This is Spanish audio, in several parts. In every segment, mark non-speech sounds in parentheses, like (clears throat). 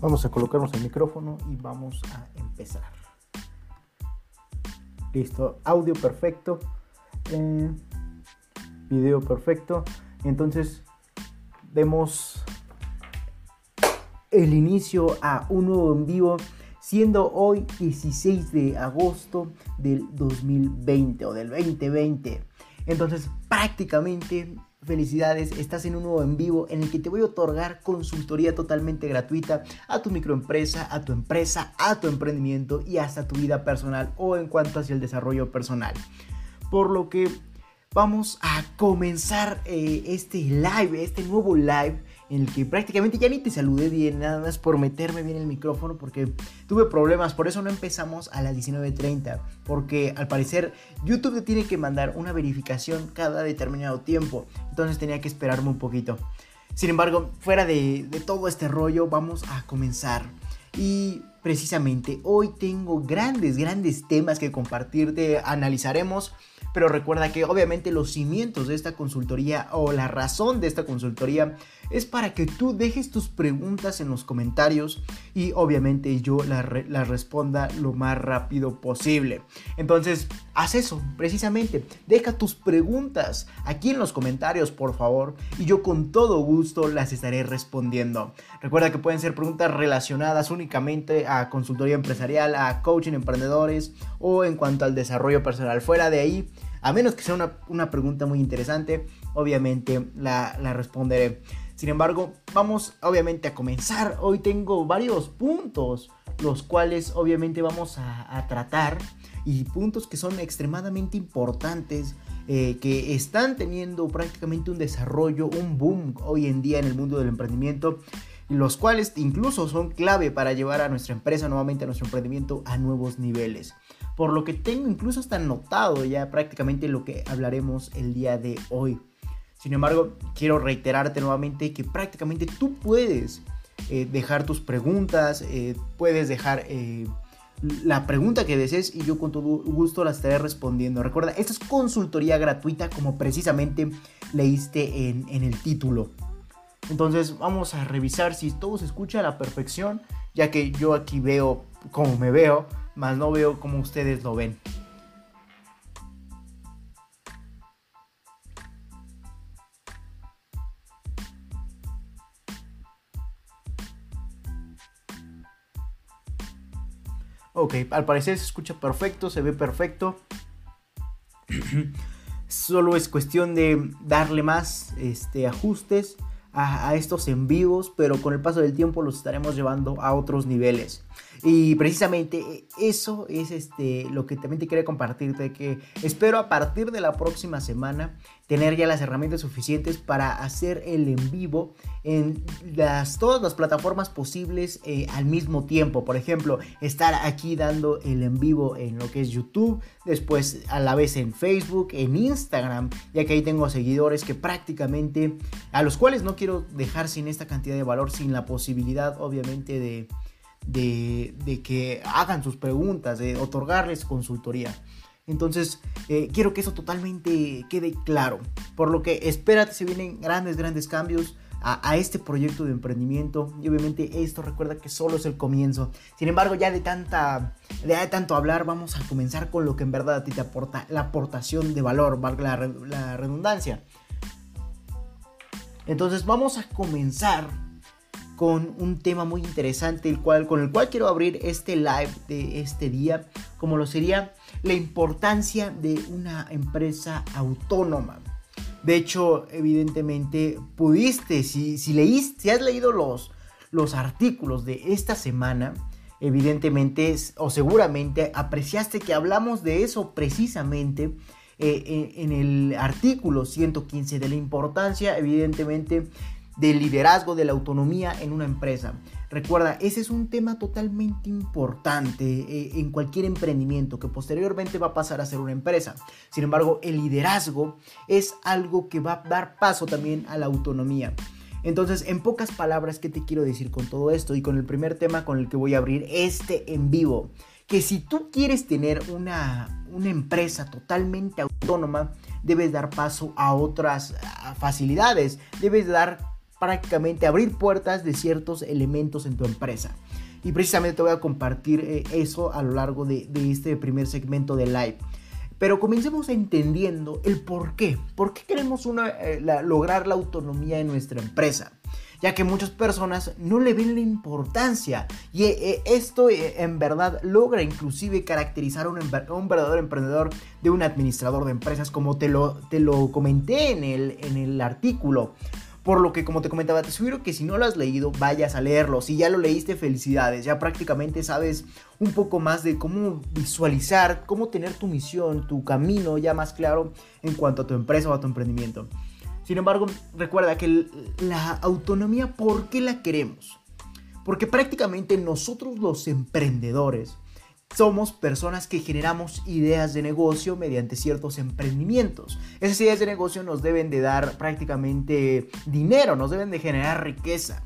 Vamos a colocarnos el micrófono y vamos a empezar. Listo, audio perfecto, eh, video perfecto. Entonces, demos el inicio a un nuevo en vivo, siendo hoy 16 de agosto del 2020 o del 2020. Entonces, prácticamente Felicidades, estás en un nuevo en vivo en el que te voy a otorgar consultoría totalmente gratuita a tu microempresa, a tu empresa, a tu emprendimiento y hasta tu vida personal o en cuanto hacia el desarrollo personal. Por lo que vamos a comenzar eh, este live, este nuevo live en el que prácticamente ya ni te saludé bien, nada más por meterme bien el micrófono porque tuve problemas, por eso no empezamos a las 19.30, porque al parecer YouTube te tiene que mandar una verificación cada determinado tiempo, entonces tenía que esperarme un poquito. Sin embargo, fuera de, de todo este rollo, vamos a comenzar. Y precisamente hoy tengo grandes, grandes temas que compartirte, analizaremos pero recuerda que obviamente los cimientos de esta consultoría o la razón de esta consultoría es para que tú dejes tus preguntas en los comentarios y obviamente yo las responda lo más rápido posible. Entonces, haz eso, precisamente. Deja tus preguntas aquí en los comentarios, por favor, y yo con todo gusto las estaré respondiendo. Recuerda que pueden ser preguntas relacionadas únicamente a consultoría empresarial, a coaching emprendedores o en cuanto al desarrollo personal. Fuera de ahí, a menos que sea una, pregunta muy interesante, obviamente la, responderé. Sin embargo, vamos obviamente a comenzar. Hoy tengo varios puntos, los cuales obviamente vamos a, tratar y puntos que son extremadamente importantes, eh, que están teniendo prácticamente un desarrollo, un boom hoy en día en el mundo del emprendimiento, los cuales incluso son clave para llevar a nuestra empresa, nuevamente a nuestro emprendimiento, a nuevos niveles por lo que tengo incluso hasta notado ya prácticamente lo que hablaremos el día de hoy. Sin embargo, quiero reiterarte nuevamente que prácticamente tú puedes eh, dejar tus preguntas, eh, puedes dejar eh, la pregunta que desees y yo con todo gusto la estaré respondiendo. Recuerda, esta es consultoría gratuita como precisamente leíste en, en el título. Entonces vamos a revisar si todo se escucha a la perfección, ya que yo aquí veo como me veo, más no veo como ustedes lo ven. Ok, al parecer se escucha perfecto, se ve perfecto. (clears throat) Solo es cuestión de darle más este, ajustes a, estos en vivos, pero con el paso del tiempo los estaremos llevando a otros niveles. Y precisamente eso es este, lo que también te quería compartirte, que espero a partir de la próxima semana tener ya las herramientas suficientes para hacer el en vivo en las, todas las plataformas posibles eh, al mismo tiempo. Por ejemplo, estar aquí dando el en vivo en lo que es YouTube, después a la vez en Facebook, en Instagram, ya que ahí tengo seguidores que prácticamente, a los cuales no quiero dejar sin esta cantidad de valor, sin la posibilidad obviamente de de, que hagan sus preguntas, de otorgarles consultoría. Entonces, eh, quiero que eso totalmente quede claro. Por lo que espérate, se vienen grandes, grandes cambios a, este proyecto de emprendimiento. Y obviamente esto recuerda que solo es el comienzo. Sin embargo, ya de, tanta, de tanto hablar, vamos a comenzar con lo que en verdad a ti te aporta la aportación de valor, valga la redundancia. Entonces, vamos a comenzar con un tema muy interesante el cual, con el cual quiero abrir este live de este día, como lo sería la importancia de una empresa autónoma. De hecho, evidentemente, pudiste, si, si leíste, si has leído los, los artículos de esta semana, evidentemente o seguramente apreciaste que hablamos de eso precisamente eh, en el artículo 115 de la importancia, evidentemente, del liderazgo, de la autonomía en una empresa. Recuerda, ese es un tema totalmente importante eh, en cualquier emprendimiento que posteriormente va a pasar a ser una empresa. Sin embargo, el liderazgo es algo que va a dar paso también a la autonomía. Entonces, en pocas palabras, ¿qué te quiero decir con todo esto? Y con el primer tema con el que voy a abrir este en vivo. Que si tú quieres tener una, una empresa totalmente autónoma, debes dar paso a otras facilidades. Debes dar prácticamente abrir puertas de ciertos elementos en tu empresa. Y precisamente te voy a compartir eh, eso a lo largo de, este primer segmento de live. Pero comencemos entendiendo el por qué. ¿Por qué queremos eh, lograr la autonomía en nuestra empresa? ya que muchas personas no le ven la importancia y eh, esto en verdad logra inclusive caracterizar a un, un, verdadero emprendedor de un administrador de empresas como te lo, te lo comenté en el, en el artículo. Por lo que, como te comentaba, te sugiero que si no lo has leído, vayas a leerlo. Si ya lo leíste, felicidades. Ya prácticamente sabes un poco más de cómo visualizar, cómo tener tu misión, tu camino ya más claro en cuanto a tu empresa o a tu emprendimiento. Sin embargo, recuerda que la autonomía, ¿por qué la queremos? Porque prácticamente nosotros los emprendedores somos personas que generamos ideas de negocio mediante ciertos emprendimientos. Esas ideas de negocio nos deben de dar prácticamente dinero, nos deben de generar riqueza.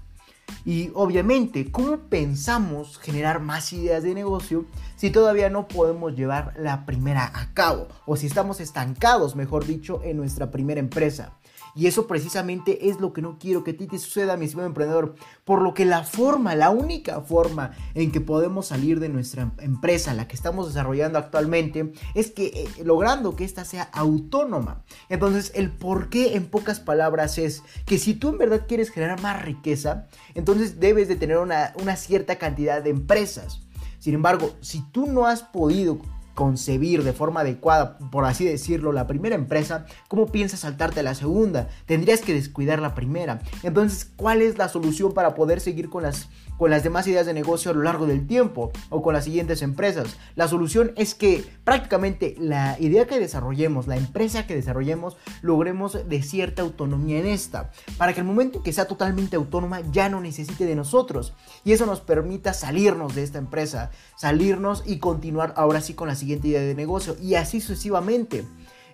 Y obviamente, ¿cómo pensamos generar más ideas de negocio si todavía no podemos llevar la primera a cabo? O si estamos estancados, mejor dicho, en nuestra primera empresa. Y eso precisamente es lo que no quiero que a ti te suceda, mi estimado emprendedor. Por lo que la forma, la única forma en que podemos salir de nuestra empresa, la que estamos desarrollando actualmente, es que eh, logrando que ésta sea autónoma. Entonces, el por qué en pocas palabras es que si tú en verdad quieres generar más riqueza, entonces debes de tener una, una cierta cantidad de empresas. Sin embargo, si tú no has podido concebir de forma adecuada, por así decirlo, la primera empresa, ¿cómo piensas saltarte a la segunda? Tendrías que descuidar la primera. Entonces, ¿cuál es la solución para poder seguir con las con las demás ideas de negocio a lo largo del tiempo o con las siguientes empresas. La solución es que prácticamente la idea que desarrollemos, la empresa que desarrollemos, logremos de cierta autonomía en esta, para que el momento que sea totalmente autónoma ya no necesite de nosotros y eso nos permita salirnos de esta empresa, salirnos y continuar ahora sí con la siguiente idea de negocio y así sucesivamente.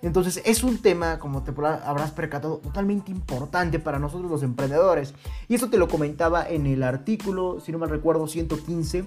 Entonces es un tema, como te habrás percatado, totalmente importante para nosotros los emprendedores. Y eso te lo comentaba en el artículo, si no me recuerdo, 115.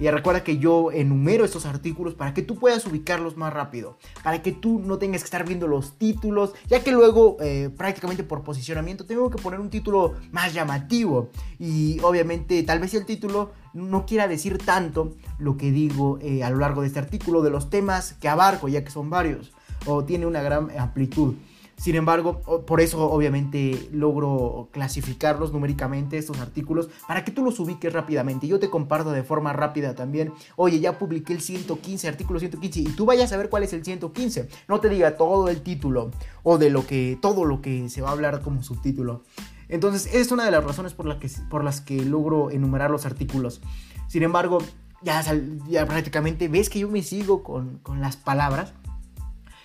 Y recuerda que yo enumero estos artículos para que tú puedas ubicarlos más rápido, para que tú no tengas que estar viendo los títulos, ya que luego eh, prácticamente por posicionamiento tengo que poner un título más llamativo. Y obviamente tal vez el título no quiera decir tanto lo que digo eh, a lo largo de este artículo, de los temas que abarco, ya que son varios o tiene una gran amplitud. Sin embargo, por eso obviamente logro clasificarlos numéricamente, estos artículos, para que tú los ubiques rápidamente. Yo te comparto de forma rápida también. Oye, ya publiqué el 115, artículo 115, y tú vayas a ver cuál es el 115. No te diga todo el título o de lo que, todo lo que se va a hablar como subtítulo. Entonces, es una de las razones por, que, por las que logro enumerar los artículos. Sin embargo, ya, ya prácticamente ves que yo me sigo con, con las palabras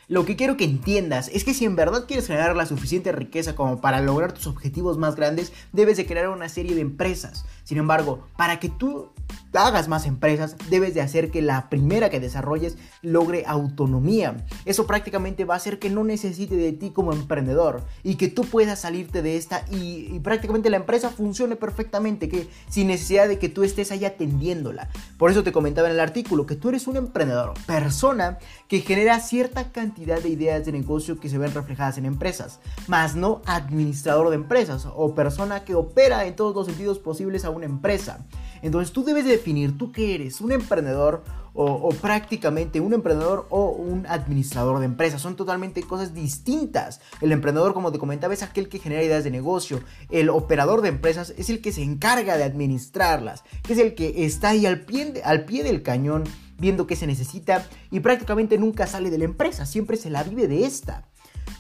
lo que quiero que entiendas es que si en verdad quieres generar la suficiente riqueza como para lograr tus objetivos más grandes, debes de crear una serie de empresas. Sin embargo, para que tú hagas más empresas, debes de hacer que la primera que desarrolles logre autonomía. Eso prácticamente va a hacer que no necesite de ti como emprendedor y que tú puedas salirte de esta y, prácticamente la empresa funcione perfectamente, que sin necesidad de que tú estés ahí atendiéndola. Por eso te comentaba en el artículo que tú eres un emprendedor, persona que genera cierta cantidad de ideas de negocio que se ven reflejadas en empresas, más no administrador de empresas o persona que opera en todos los sentidos posibles a una empresa. Entonces tú debes definir tú qué eres, un emprendedor o, prácticamente un emprendedor o un administrador de empresas. Son totalmente cosas distintas. El emprendedor, como te comentaba, es aquel que genera ideas de negocio. El operador de empresas es el que se encarga de administrarlas, que es el que está ahí al pie, al pie del cañón viendo qué se necesita y prácticamente nunca sale de la empresa, siempre se la vive de esta.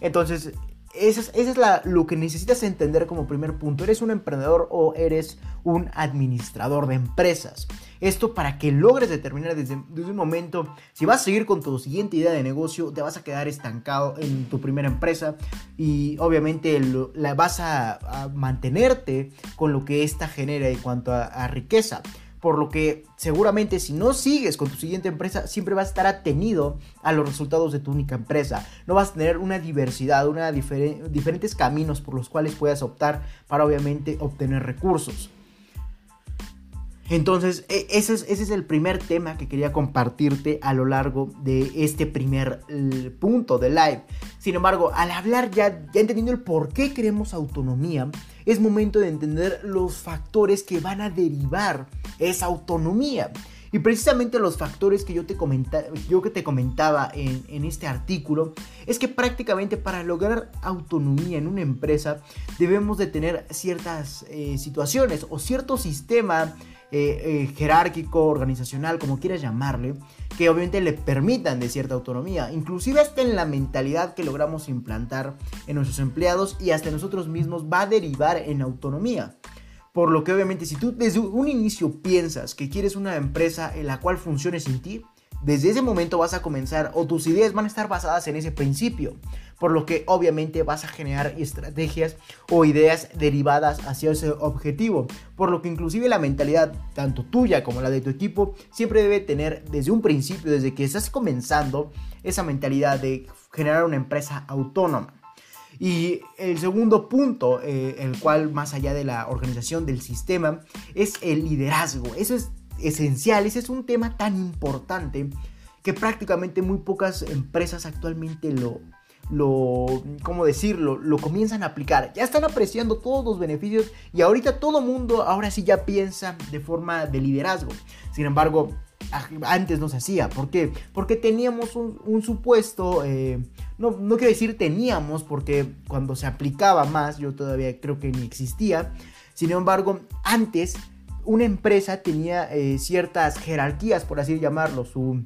Entonces, eso es, lo que necesitas entender como primer punto. ¿Eres un emprendedor o eres un administrador de empresas? Esto para que logres determinar desde, un momento si vas a seguir con tu siguiente idea de negocio, te vas a quedar estancado en tu primera empresa y obviamente la vas a, mantenerte con lo que esta genera en cuanto a riqueza por lo que seguramente si no sigues con tu siguiente empresa, siempre vas a estar atenido a los resultados de tu única empresa. No vas a tener una diversidad, diferentes caminos por los cuales puedas optar para obviamente obtener recursos. Entonces, e, ese es, ese es, el primer tema que quería compartirte a lo largo de este primer punto de live. Sin embargo, al hablar ya, ya entendiendo el por qué queremos autonomía, es momento de entender los factores que van a derivar esa autonomía. Y precisamente los factores que yo, te yo que te comentaba en, este artículo es que prácticamente para lograr autonomía en una empresa debemos de tener ciertas eh, situaciones o cierto sistema eh, eh, jerárquico, organizacional, como quieras llamarle, que obviamente le permitan de cierta autonomía, inclusive hasta en la mentalidad que logramos implantar en nuestros empleados y hasta nosotros mismos va a derivar en autonomía. Por lo que obviamente si tú desde un inicio piensas que quieres una empresa en la cual funcione sin ti, desde ese momento vas a comenzar o tus ideas van a estar basadas en ese principio. Por lo que obviamente vas a generar estrategias o ideas derivadas hacia ese objetivo. Por lo que inclusive la mentalidad, tanto tuya como la de tu equipo, siempre debe tener desde un principio, desde que estás comenzando, esa mentalidad de generar una empresa autónoma. Y el segundo punto, eh, el cual más allá de la organización del sistema, es el liderazgo. Eso es esencial, ese es un tema tan importante que prácticamente muy pocas empresas actualmente lo, lo, ¿cómo decirlo? Lo comienzan a aplicar. Ya están apreciando todos los beneficios y ahorita todo mundo ahora sí ya piensa de forma de liderazgo. Sin embargo, antes no se hacía. ¿Por qué? Porque teníamos un, supuesto, eh, no, no quiero decir teníamos, porque cuando se aplicaba más, yo todavía creo que ni existía. Sin embargo, antes una empresa tenía eh, ciertas jerarquías, por así llamarlo, su,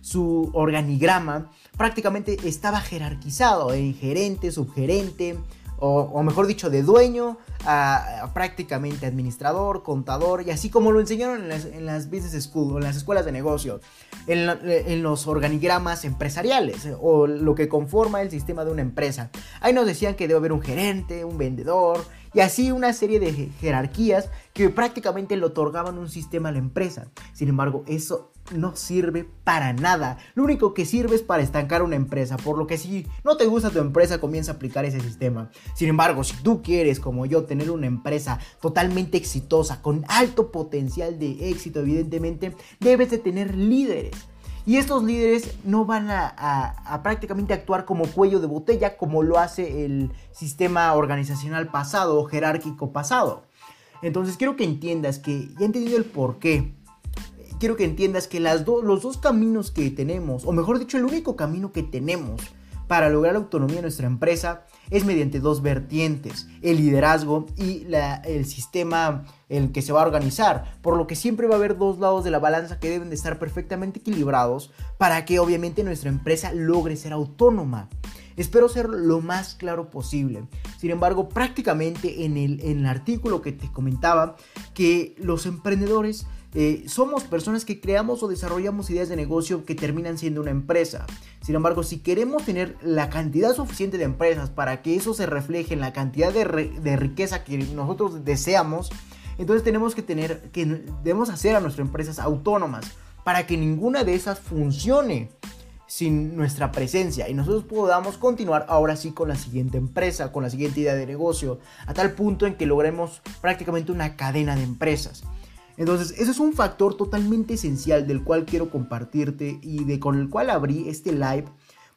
su organigrama prácticamente estaba jerarquizado en gerente, subgerente, o, mejor dicho, de dueño a, prácticamente administrador, contador, y así como lo enseñaron en las, en business school en las escuelas de negocio, en, en, los organigramas empresariales o lo que conforma el sistema de una empresa. Ahí nos decían que debe haber un gerente, un vendedor, y así una serie de jerarquías que prácticamente le otorgaban un sistema a la empresa. Sin embargo, eso no sirve para nada. Lo único que sirve es para estancar una empresa. Por lo que si no te gusta tu empresa, comienza a aplicar ese sistema. Sin embargo, si tú quieres, como yo, tener una empresa totalmente exitosa, con alto potencial de éxito, evidentemente, debes de tener líderes. Y estos líderes no van a, prácticamente actuar como cuello de botella como lo hace el sistema organizacional pasado o jerárquico pasado. Entonces quiero que entiendas que ya he entendido el por qué quiero que entiendas que las los dos caminos que tenemos, o mejor dicho, el único camino que tenemos para lograr la autonomía de nuestra empresa es mediante dos vertientes, el liderazgo y el sistema el que se va a organizar, por lo que siempre va a haber dos lados de la balanza que deben de estar perfectamente equilibrados para que obviamente nuestra empresa logre ser autónoma. Espero ser lo más claro posible. Sin embargo, prácticamente en el, en el artículo que te comentaba que los emprendedores eh, somos personas que creamos o desarrollamos ideas de negocio que terminan siendo una empresa. Sin embargo, si queremos tener la cantidad suficiente de empresas para que eso se refleje en la cantidad de, riqueza que nosotros deseamos, entonces tenemos que tener, que debemos hacer a nuestras empresas autónomas para que ninguna de esas funcione sin nuestra presencia y nosotros podamos continuar ahora sí con la siguiente empresa, con la siguiente idea de negocio, a tal punto en que logremos prácticamente una cadena de empresas. Entonces, eso es un factor totalmente esencial del cual quiero compartirte y de con el cual abrí este live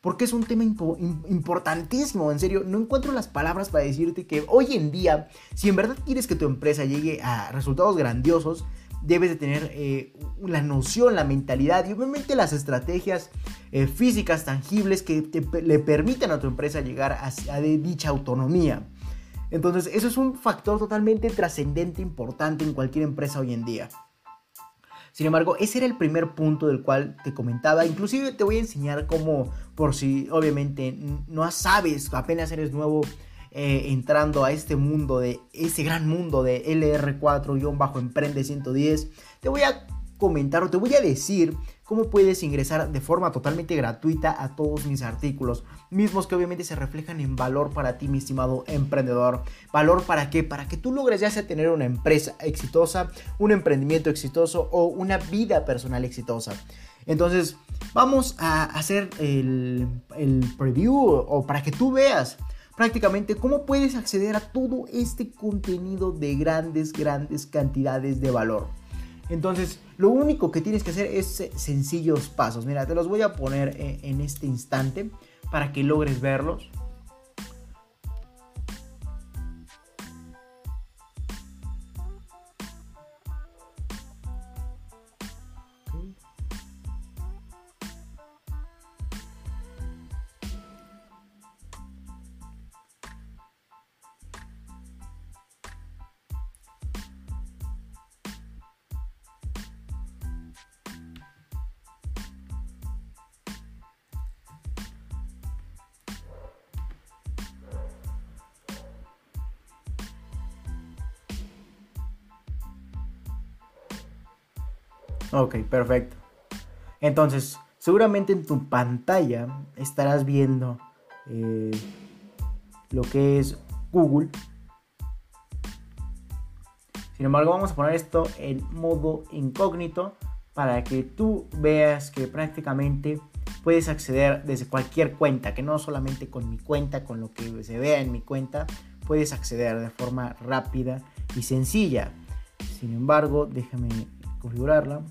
porque es un tema importantísimo, en serio, no encuentro las palabras para decirte que hoy en día, si en verdad quieres que tu empresa llegue a resultados grandiosos, debes de tener eh, la noción, la mentalidad y obviamente las estrategias eh, físicas tangibles que le permitan a tu empresa llegar a, a dicha autonomía. Entonces, eso es un factor totalmente trascendente, importante en cualquier empresa hoy en día. Sin embargo, ese era el primer punto del cual te comentaba. Inclusive te voy a enseñar cómo, por si obviamente no sabes, apenas eres nuevo eh, entrando a este mundo, de ese gran mundo de LR4-Emprende 110, te voy a comentar o te voy a decir cómo puedes ingresar de forma totalmente gratuita a todos mis artículos, mismos que obviamente se reflejan en valor para ti, mi estimado emprendedor. ¿Valor para qué? Para que tú logres ya sea tener una empresa exitosa, un emprendimiento exitoso o una vida personal exitosa. Entonces, vamos a hacer el, el preview o para que tú veas prácticamente cómo puedes acceder a todo este contenido de grandes, grandes cantidades de valor. Entonces, lo único que tienes que hacer es sencillos pasos. Mira, te los voy a poner eh, en este instante para que logres verlos. Ok, perfecto. Entonces, seguramente en tu pantalla estarás viendo eh, lo que es Google. Sin embargo, vamos a poner esto en modo incógnito para que tú veas que prácticamente puedes acceder desde cualquier cuenta, que no solamente con mi cuenta, con lo que se vea en mi cuenta, puedes acceder de forma rápida y sencilla. Sin embargo, déjame configurarla.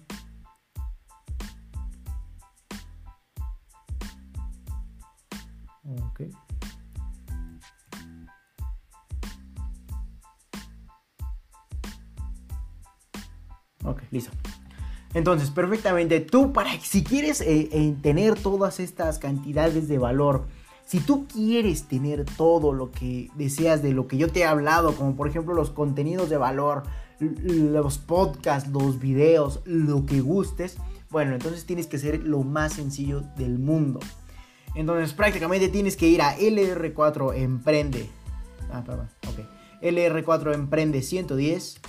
Ok. Ok, listo. Entonces, perfectamente, tú para, si quieres eh, tener todas estas cantidades de valor, si tú quieres tener todo lo que deseas de lo que yo te he hablado, como por ejemplo los contenidos de valor, los podcasts, los videos, lo que gustes, bueno, entonces tienes que ser lo más sencillo del mundo. Entonces prácticamente tienes que ir a LR4 Emprende. Ah, ok. LR4 Emprende 110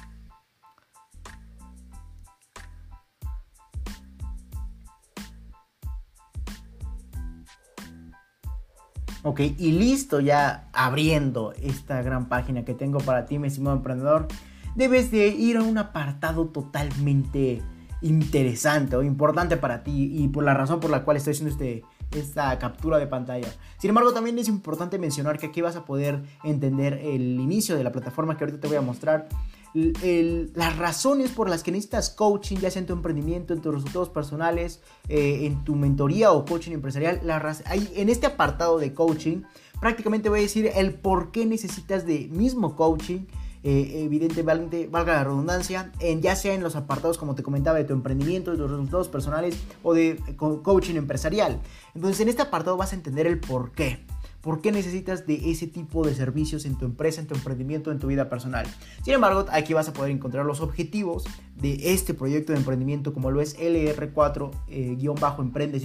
Ok, y listo ya abriendo esta gran página que tengo para ti, mi estimado emprendedor. Debes de ir a un apartado totalmente interesante o importante para ti y por la razón por la cual estoy haciendo este, esta captura de pantalla. Sin embargo, también es importante mencionar que aquí vas a poder entender el inicio de la plataforma que ahorita te voy a mostrar las razones por las que necesitas coaching, ya sea en tu emprendimiento, en tus resultados personales, eh, en tu mentoría o coaching empresarial. en este apartado de coaching, prácticamente voy a decir el por qué necesitas de mismo coaching. Eh, evidentemente, valga la redundancia, en, ya sea en los apartados, como te comentaba, de tu emprendimiento, de tus resultados personales o de coaching empresarial. Entonces, en este apartado vas a entender el por qué. ¿Por qué necesitas de ese tipo de servicios en tu empresa, en tu emprendimiento, en tu vida personal? Sin embargo, aquí vas a poder encontrar los objetivos de este proyecto de emprendimiento como lo es LR4-Emprende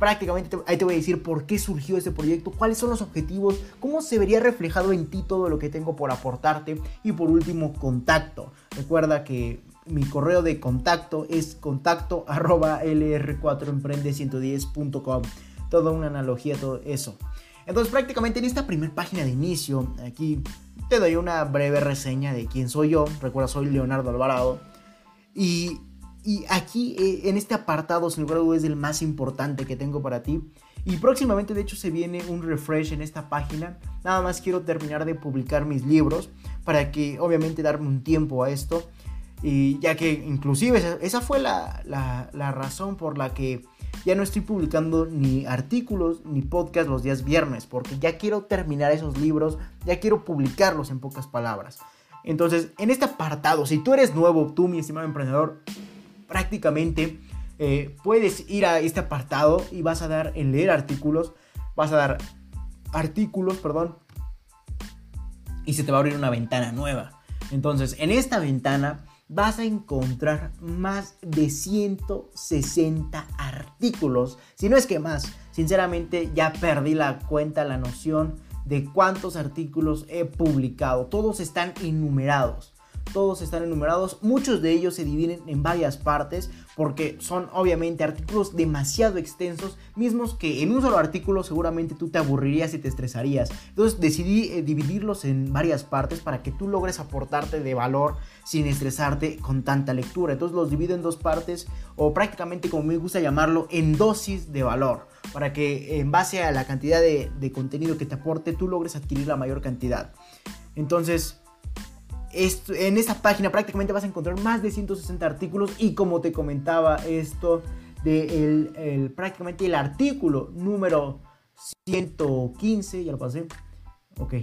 110 prácticamente ahí te voy a decir por qué surgió este proyecto, cuáles son los objetivos, cómo se vería reflejado en ti todo lo que tengo por aportarte y por último contacto. Recuerda que mi correo de contacto es contacto (laughs) arroba lr4emprende110.com. Toda una analogía, todo eso. Entonces prácticamente en esta primera página de inicio, aquí te doy una breve reseña de quién soy yo. Recuerda, soy Leonardo Alvarado. Y, aquí eh, en este apartado, sin lugar es el más importante que tengo para ti. Y próximamente de hecho se viene un refresh en esta página. Nada más quiero terminar de publicar mis libros para que obviamente darme un tiempo a esto. Y ya que inclusive esa, fue la, la razón por la que ya no estoy publicando ni artículos ni podcast los días viernes, porque ya quiero terminar esos libros, ya quiero publicarlos en pocas palabras. Entonces, en este apartado, si tú eres nuevo, tú, mi estimado emprendedor, prácticamente eh, puedes ir a este apartado y vas a dar en leer artículos, vas a dar artículos, perdón, y se te va a abrir una ventana nueva. Entonces, en esta ventana vas a encontrar más de 160 artículos. Si no es que más, sinceramente ya perdí la cuenta, la noción de cuántos artículos he publicado. Todos están enumerados todos están enumerados, muchos de ellos se dividen en varias partes porque son obviamente artículos demasiado extensos, mismos que en un solo artículo seguramente tú te aburrirías y te estresarías. Entonces decidí eh, dividirlos en varias partes para que tú logres aportarte de valor sin estresarte con tanta lectura. Entonces los divido en dos partes o prácticamente como me gusta llamarlo en dosis de valor para que en base a la cantidad de, de contenido que te aporte tú logres adquirir la mayor cantidad. Entonces, en esta página prácticamente vas a encontrar más de 160 artículos y como te comentaba esto de el, prácticamente el artículo número 115, ya lo pasé, ok.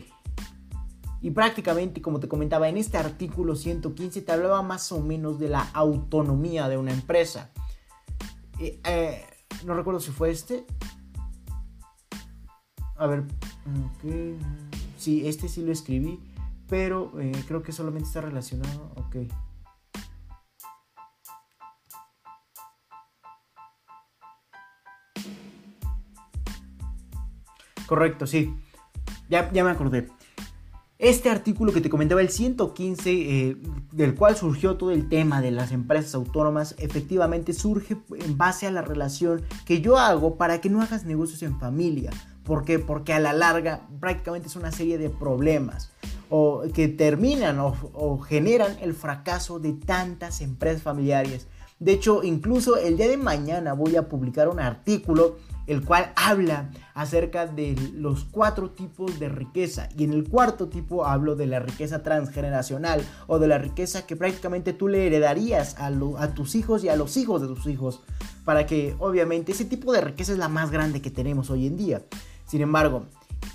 Y prácticamente, como te comentaba, en este artículo 115 te hablaba más o menos de la autonomía de una empresa. Eh, eh, no recuerdo si fue este. A ver, okay. sí, este sí lo escribí pero eh, creo que solamente está relacionado, ok. Correcto, sí. Ya, ya me acordé. Este artículo que te comentaba, el 115, eh, del cual surgió todo el tema de las empresas autónomas, efectivamente surge en base a la relación que yo hago para que no hagas negocios en familia. ¿Por qué? Porque a la larga prácticamente es una serie de problemas o que terminan o generan el fracaso de tantas empresas familiares. De hecho, incluso el día de mañana voy a publicar un artículo el cual habla acerca de los cuatro tipos de riqueza. Y en el cuarto tipo hablo de la riqueza transgeneracional o de la riqueza que prácticamente tú le heredarías a, a tus hijos y a los hijos de tus hijos. Para que obviamente ese tipo de riqueza es la más grande que tenemos hoy en día. Sin embargo,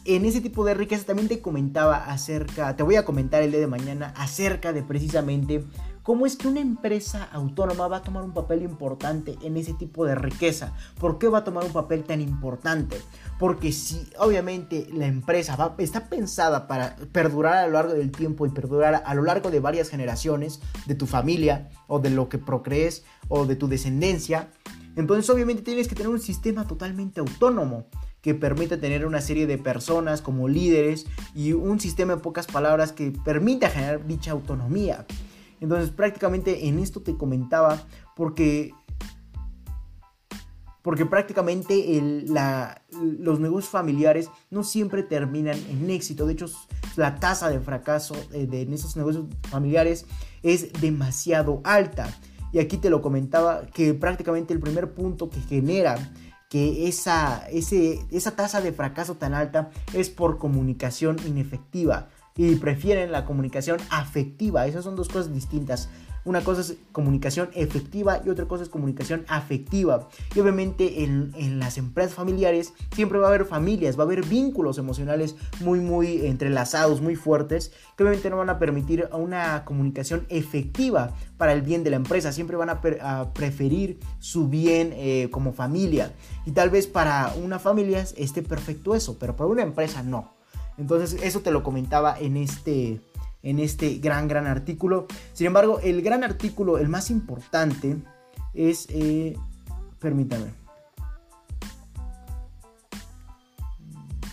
en ese tipo de riqueza también te comentaba acerca, te voy a comentar el día de mañana acerca de precisamente ¿Cómo es que una empresa autónoma va a tomar un papel importante en ese tipo de riqueza? ¿Por qué va a tomar un papel tan importante? Porque si obviamente la empresa está pensada para perdurar a lo largo del tiempo y perdurar a lo largo de varias generaciones de tu familia o de lo que procrees o de tu descendencia, entonces obviamente tienes que tener un sistema totalmente autónomo que permita tener una serie de personas como líderes y un sistema en pocas palabras que permita generar dicha autonomía. Entonces prácticamente en esto te comentaba porque porque prácticamente los negocios familiares no siempre terminan en éxito. De hecho, la tasa de fracaso eh, de, en esos negocios familiares es demasiado alta. Y aquí te lo comentaba que prácticamente el primer punto que genera que esa, esa tasa de fracaso tan alta es por comunicación inefectiva y prefieren la comunicación afectiva. Esas son dos cosas distintas. Una cosa es comunicación efectiva y otra cosa es comunicación afectiva. Y obviamente en, las empresas familiares siempre va a haber familias, va a haber vínculos emocionales muy, muy entrelazados, muy fuertes, que obviamente no van a permitir una comunicación efectiva para el bien de la empresa. Siempre van a, preferir su bien eh, como familia. Y tal vez para una familia esté perfecto eso, pero para una empresa no. Entonces eso te lo comentaba en este, en este gran, gran artículo. Sin embargo, el gran artículo, el más importante, es... Eh, permítame.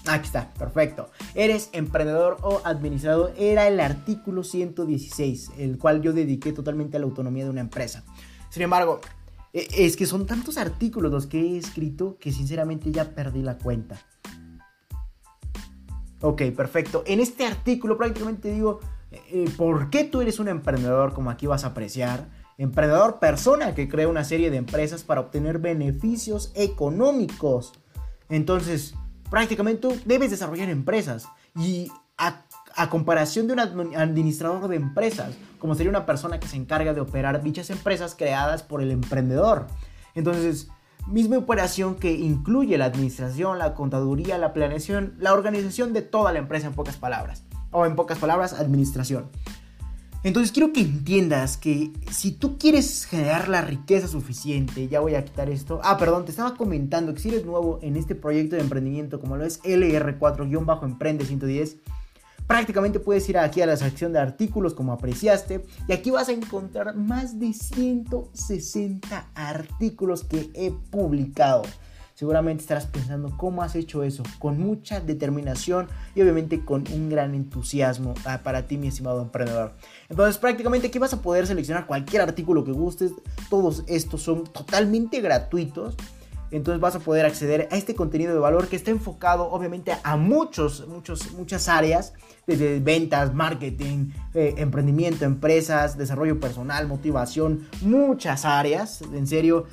Aquí está, perfecto. Eres emprendedor o administrador. Era el artículo 116, el cual yo dediqué totalmente a la autonomía de una empresa. Sin embargo, e, es que son tantos artículos los que he escrito que sinceramente ya perdí la cuenta. Ok, perfecto. En este artículo prácticamente digo, eh, ¿por qué tú eres un emprendedor como aquí vas a apreciar? Emprendedor persona que crea una serie de empresas para obtener beneficios económicos. Entonces, prácticamente tú debes desarrollar empresas. Y a comparación de un administrador de empresas, como sería una persona que se encarga de operar dichas empresas creadas por el emprendedor. Entonces, misma operación que incluye la administración, la contaduría, la planeación, la organización de toda la empresa en pocas palabras, o en pocas palabras, administración. Entonces quiero que entiendas que si tú quieres generar la riqueza suficiente, ya voy a quitar esto. Ah, perdón, te estaba comentando que si eres nuevo en este proyecto de emprendimiento como lo es LR4-Emprende 110, Prácticamente puedes ir aquí a la sección de artículos como apreciaste y aquí vas a encontrar más de 160 artículos que he publicado. Seguramente estarás pensando cómo has hecho eso, con mucha determinación y obviamente con un gran entusiasmo ah, para ti, mi estimado emprendedor. Entonces, prácticamente aquí vas a poder seleccionar cualquier artículo que gustes. Todos estos son totalmente gratuitos entonces vas a poder acceder a este contenido de valor que está enfocado obviamente a muchos, muchos, muchas áreas, desde ventas, marketing, eh, emprendimiento, empresas, desarrollo personal, motivación, muchas áreas, en serio,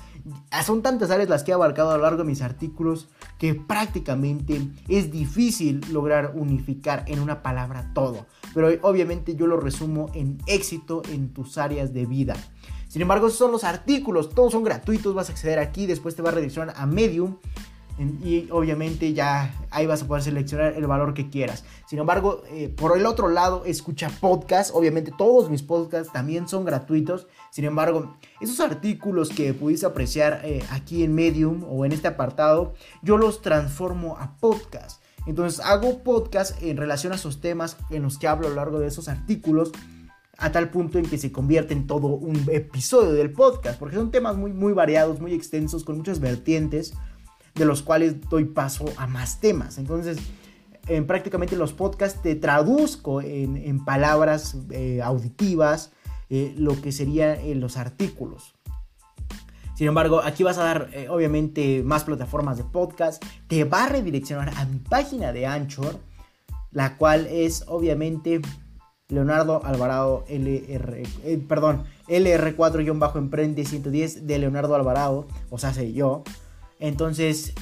son tantas áreas las que he abarcado a lo largo de mis artículos que prácticamente es difícil lograr unificar en una palabra todo, pero obviamente yo lo resumo en éxito en tus áreas de vida. Sin embargo, esos son los artículos, todos son gratuitos, vas a acceder aquí, después te va a redireccionar a Medium y obviamente ya ahí vas a poder seleccionar el valor que quieras. Sin embargo, eh, por el otro lado, escucha podcast. Obviamente todos mis podcasts también son gratuitos. Sin embargo, esos artículos que pudiste apreciar eh, aquí en Medium o en este apartado, yo los transformo a podcast. Entonces hago podcast en relación a esos temas en los que hablo a lo largo de esos artículos a tal punto en que se convierte en todo un episodio del podcast, porque son temas muy, muy variados, muy extensos, con muchas vertientes, de los cuales doy paso a más temas. Entonces, en prácticamente los podcasts te traduzco en, palabras eh, auditivas eh, lo que serían los artículos. Sin embargo, aquí vas a dar obviamente más plataformas de podcast. Te va a redireccionar a mi página de Anchor, la cual es obviamente Leonardo Alvarado LR, perdón, LR4-Emprende 110 de Leonardo Alvarado, o sea, sé yo. Entonces,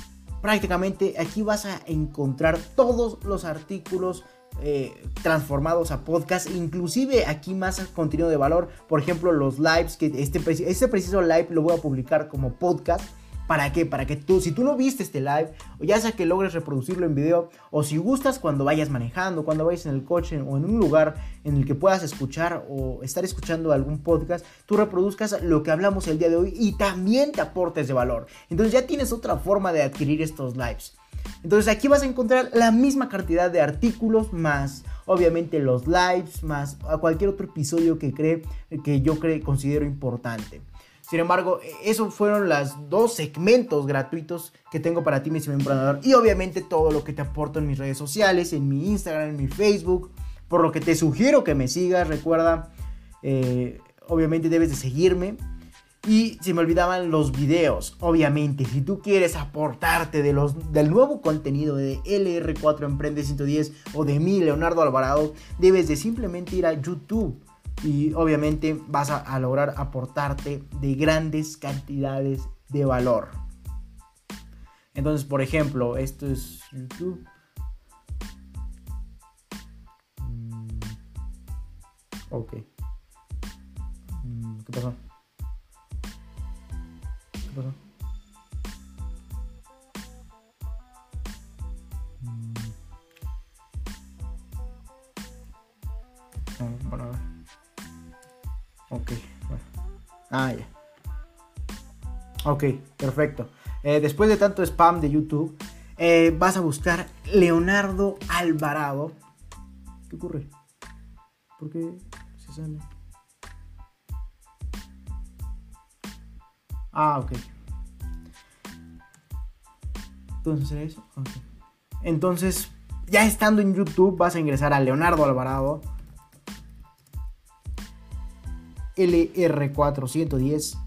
prácticamente aquí vas a encontrar todos los artículos eh, transformados a podcast, inclusive aquí más contenido de valor, por ejemplo los lives, que este, este preciso live lo voy a publicar como podcast ¿Para qué? Para que tú, si tú no viste este live, o ya sea que logres reproducirlo en video, o si gustas cuando vayas manejando, cuando vayas en el coche o en un lugar en el que puedas escuchar o estar escuchando algún podcast, tú reproduzcas lo que hablamos el día de hoy y también te aportes de valor. Entonces ya tienes otra forma de adquirir estos lives. Entonces aquí vas a encontrar la misma cantidad de artículos más obviamente los lives más a cualquier otro episodio que cree que yo creo considero importante. Sin embargo, e, esos fueron los dos segmentos gratuitos que tengo para ti, mi emprendedor. Y obviamente todo lo que te aporto en mis redes sociales, en mi Instagram, en mi Facebook. Por lo que te sugiero que me sigas. Recuerda, eh, obviamente debes de seguirme. Y se me olvidaban los videos. Obviamente, si tú quieres aportarte de los, del nuevo contenido de LR4 Emprende 110 o de mí, Leonardo Alvarado, debes de simplemente ir a YouTube y obviamente vas a, lograr aportarte de grandes cantidades de valor. Entonces, por ejemplo, esto es YouTube. Mm, ok. Mm, ¿Qué pasó? ¿Qué pasó? Ok. Ah, ya. Ok, perfecto. Eh, después de tanto spam de YouTube, eh, vas a buscar Leonardo Alvarado. ¿Qué ocurre? ¿Por qué se sale? Ah, ok. Entonces, eso. Entonces, ya estando en YouTube, vas a ingresar a Leonardo Alvarado LR410.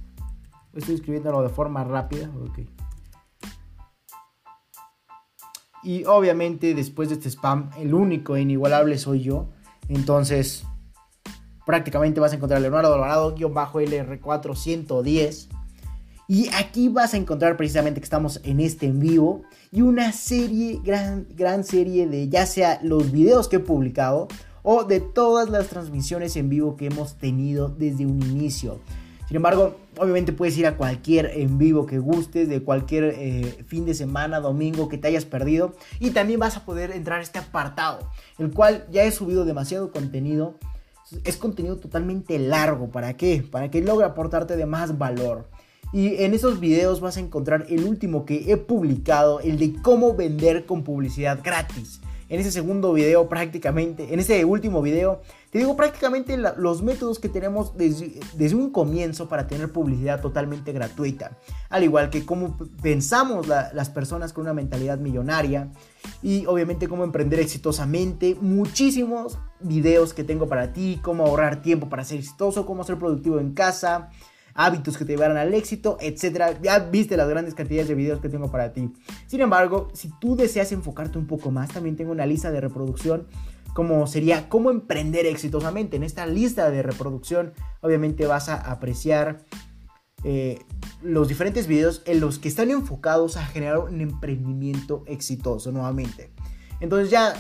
Estoy escribiéndolo de forma rápida. Y obviamente después de este spam, el único e inigualable soy yo. Entonces, prácticamente vas a encontrar Leonardo Alvarado-LR410. Y aquí vas a encontrar precisamente que estamos en este en vivo y una serie, gran, gran serie de ya sea los videos que he publicado o de todas las transmisiones en vivo que hemos tenido desde un inicio. Sin embargo, obviamente puedes ir a cualquier en vivo que gustes, de cualquier eh, fin de semana, domingo que te hayas perdido. Y también vas a poder entrar a este apartado, el cual ya he subido demasiado contenido. Es contenido totalmente largo. ¿Para qué? Para que logre aportarte de más valor. Y en esos videos vas a encontrar el último que he publicado, el de cómo vender con publicidad gratis en ese segundo video prácticamente, en ese último video, te digo prácticamente los métodos que tenemos desde, un comienzo para tener publicidad totalmente gratuita. Al igual que cómo pensamos las personas con una mentalidad millonaria y obviamente cómo emprender exitosamente. Muchísimos videos que tengo para ti, cómo ahorrar tiempo para ser exitoso, cómo ser productivo en casa hábitos que te llevarán al éxito, etcétera. Ya viste las grandes cantidades de videos que tengo para ti. Sin embargo, si tú deseas enfocarte un poco más, también tengo una lista de reproducción como sería cómo emprender exitosamente. En esta lista de reproducción, obviamente vas a apreciar eh, los diferentes videos en los que están enfocados a generar un emprendimiento exitoso nuevamente. Entonces ya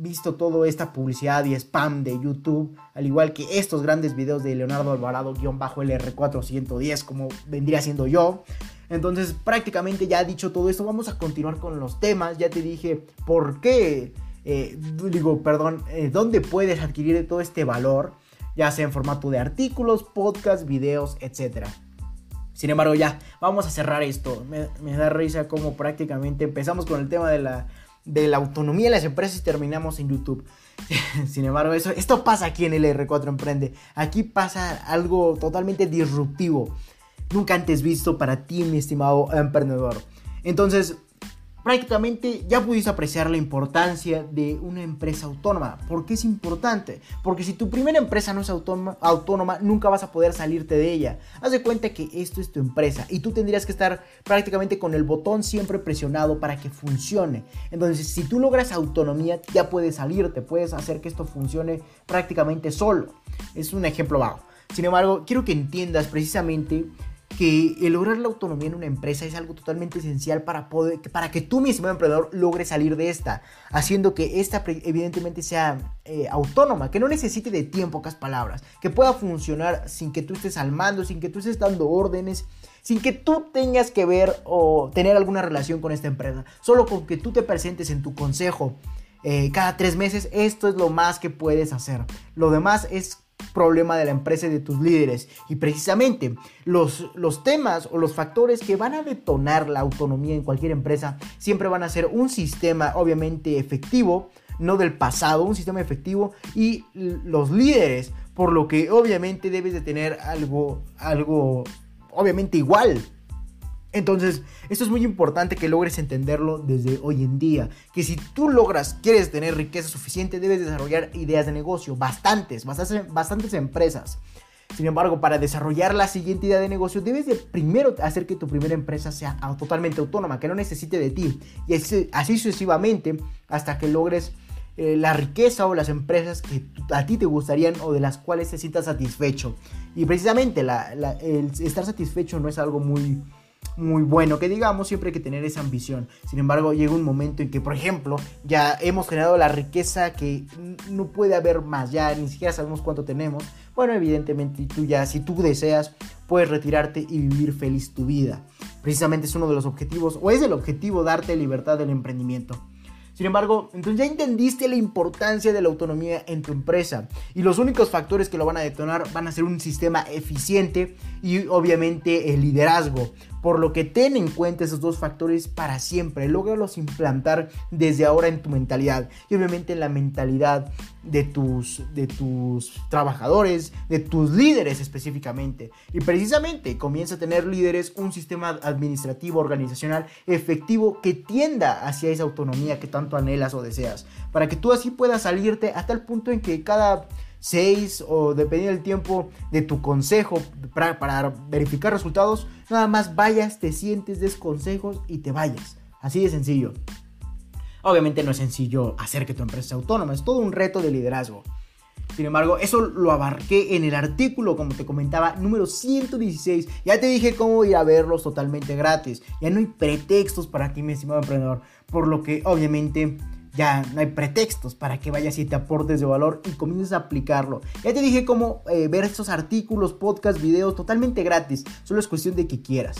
visto toda esta publicidad y spam de YouTube, al igual que estos grandes videos de Leonardo Alvarado-LR410, como vendría siendo yo. Entonces, prácticamente ya dicho todo esto, vamos a continuar con los temas. Ya te dije por qué, eh, digo, perdón, eh, dónde puedes adquirir todo este valor, ya sea en formato de artículos, podcasts, videos, etc. Sin embargo, ya, vamos a cerrar esto. Me, me da risa como prácticamente empezamos con el tema de la de la autonomía de las empresas y terminamos en YouTube. (laughs) Sin embargo, eso, esto pasa aquí en el R4 Emprende. Aquí pasa algo totalmente disruptivo. Nunca antes visto para ti, mi estimado emprendedor. Entonces, prácticamente ya pudiste apreciar la importancia de una empresa autónoma. ¿Por qué es importante? Porque si tu primera empresa no es autónoma, autónoma, nunca vas a poder salirte de ella. Haz de cuenta que esto es tu empresa y tú tendrías que estar prácticamente con el botón siempre presionado para que funcione. Entonces, si tú logras autonomía, ya puedes salirte, puedes hacer que esto funcione prácticamente solo. Es un ejemplo bajo. Sin embargo, quiero que entiendas precisamente que el lograr la autonomía en una empresa es algo totalmente esencial para, poder, para que tú mismo emprendedor logres salir de esta, haciendo que esta evidentemente sea eh, autónoma, que no necesite de ti en pocas palabras, que pueda funcionar sin que tú estés al mando, sin que tú estés dando órdenes, sin que tú tengas que ver o tener alguna relación con esta empresa, solo con que tú te presentes en tu consejo eh, cada tres meses, esto es lo más que puedes hacer. Lo demás es problema de la empresa y de tus líderes. Y precisamente los, los temas o los factores que van a detonar la autonomía en cualquier empresa siempre van a ser un sistema obviamente efectivo, no del pasado, un sistema efectivo y los líderes, por lo que obviamente debes de tener algo, algo obviamente igual entonces, esto es muy importante que logres entenderlo desde hoy en día. Que si tú logras, quieres tener riqueza suficiente, debes desarrollar ideas de negocio, bastantes, bastantes, bastantes empresas. Sin embargo, para desarrollar la siguiente idea de negocio, debes de primero hacer que tu primera empresa sea totalmente autónoma, que no necesite de ti. Y así, sucesivamente hasta que logres eh, la riqueza o las empresas que a ti te gustarían o de las cuales te sientas satisfecho. Y precisamente el estar satisfecho no es algo muy muy bueno que digamos, siempre hay que tener esa ambición. Sin embargo, llega un momento en que, por ejemplo, ya hemos generado la riqueza que no puede haber más, ya ni siquiera sabemos cuánto tenemos. Bueno, evidentemente tú ya, si tú deseas, puedes retirarte y vivir feliz tu vida. Precisamente es uno de los objetivos, o es el objetivo, darte libertad del emprendimiento. Sin embargo, entonces ya entendiste la importancia de la autonomía en tu empresa y los únicos factores que lo van a detonar van a ser un sistema eficiente y obviamente el liderazgo. Por lo que ten en cuenta esos dos factores para siempre. Lógralos implantar desde ahora en tu mentalidad. Y obviamente en la mentalidad de tus, de tus trabajadores, de tus líderes específicamente. Y precisamente comienza a tener líderes un sistema administrativo, organizacional efectivo que tienda hacia esa autonomía que tanto anhelas o deseas. Para que tú así puedas salirte hasta el punto en que cada 6 o dependiendo del tiempo de tu consejo para, verificar resultados, nada más vayas, te sientes, des consejos y te vayas. Así de sencillo. Obviamente no es sencillo hacer que tu empresa sea autónoma, es todo un reto de liderazgo. Sin embargo, eso lo abarqué en el artículo, como te comentaba, número 116. Ya te dije cómo ir a verlos totalmente gratis. Ya no hay pretextos para ti, mi estimado emprendedor. Por lo que, obviamente, ya no hay pretextos para que vayas y te aportes de valor y comiences a aplicarlo. Ya te dije cómo eh, ver estos artículos, podcasts, videos totalmente gratis. Solo es cuestión de que quieras.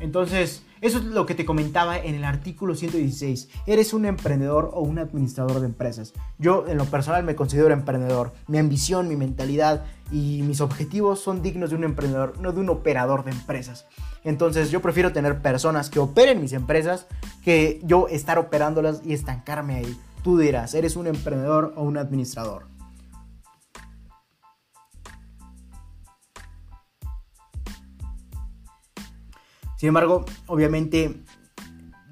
Entonces, eso es lo que te comentaba en el artículo 116. Eres un emprendedor o un administrador de empresas. Yo en lo personal me considero emprendedor. Mi ambición, mi mentalidad y mis objetivos son dignos de un emprendedor, no de un operador de empresas. Entonces yo prefiero tener personas que operen mis empresas que yo estar operándolas y estancarme ahí. Tú dirás, ¿eres un emprendedor o un administrador? Sin embargo, obviamente,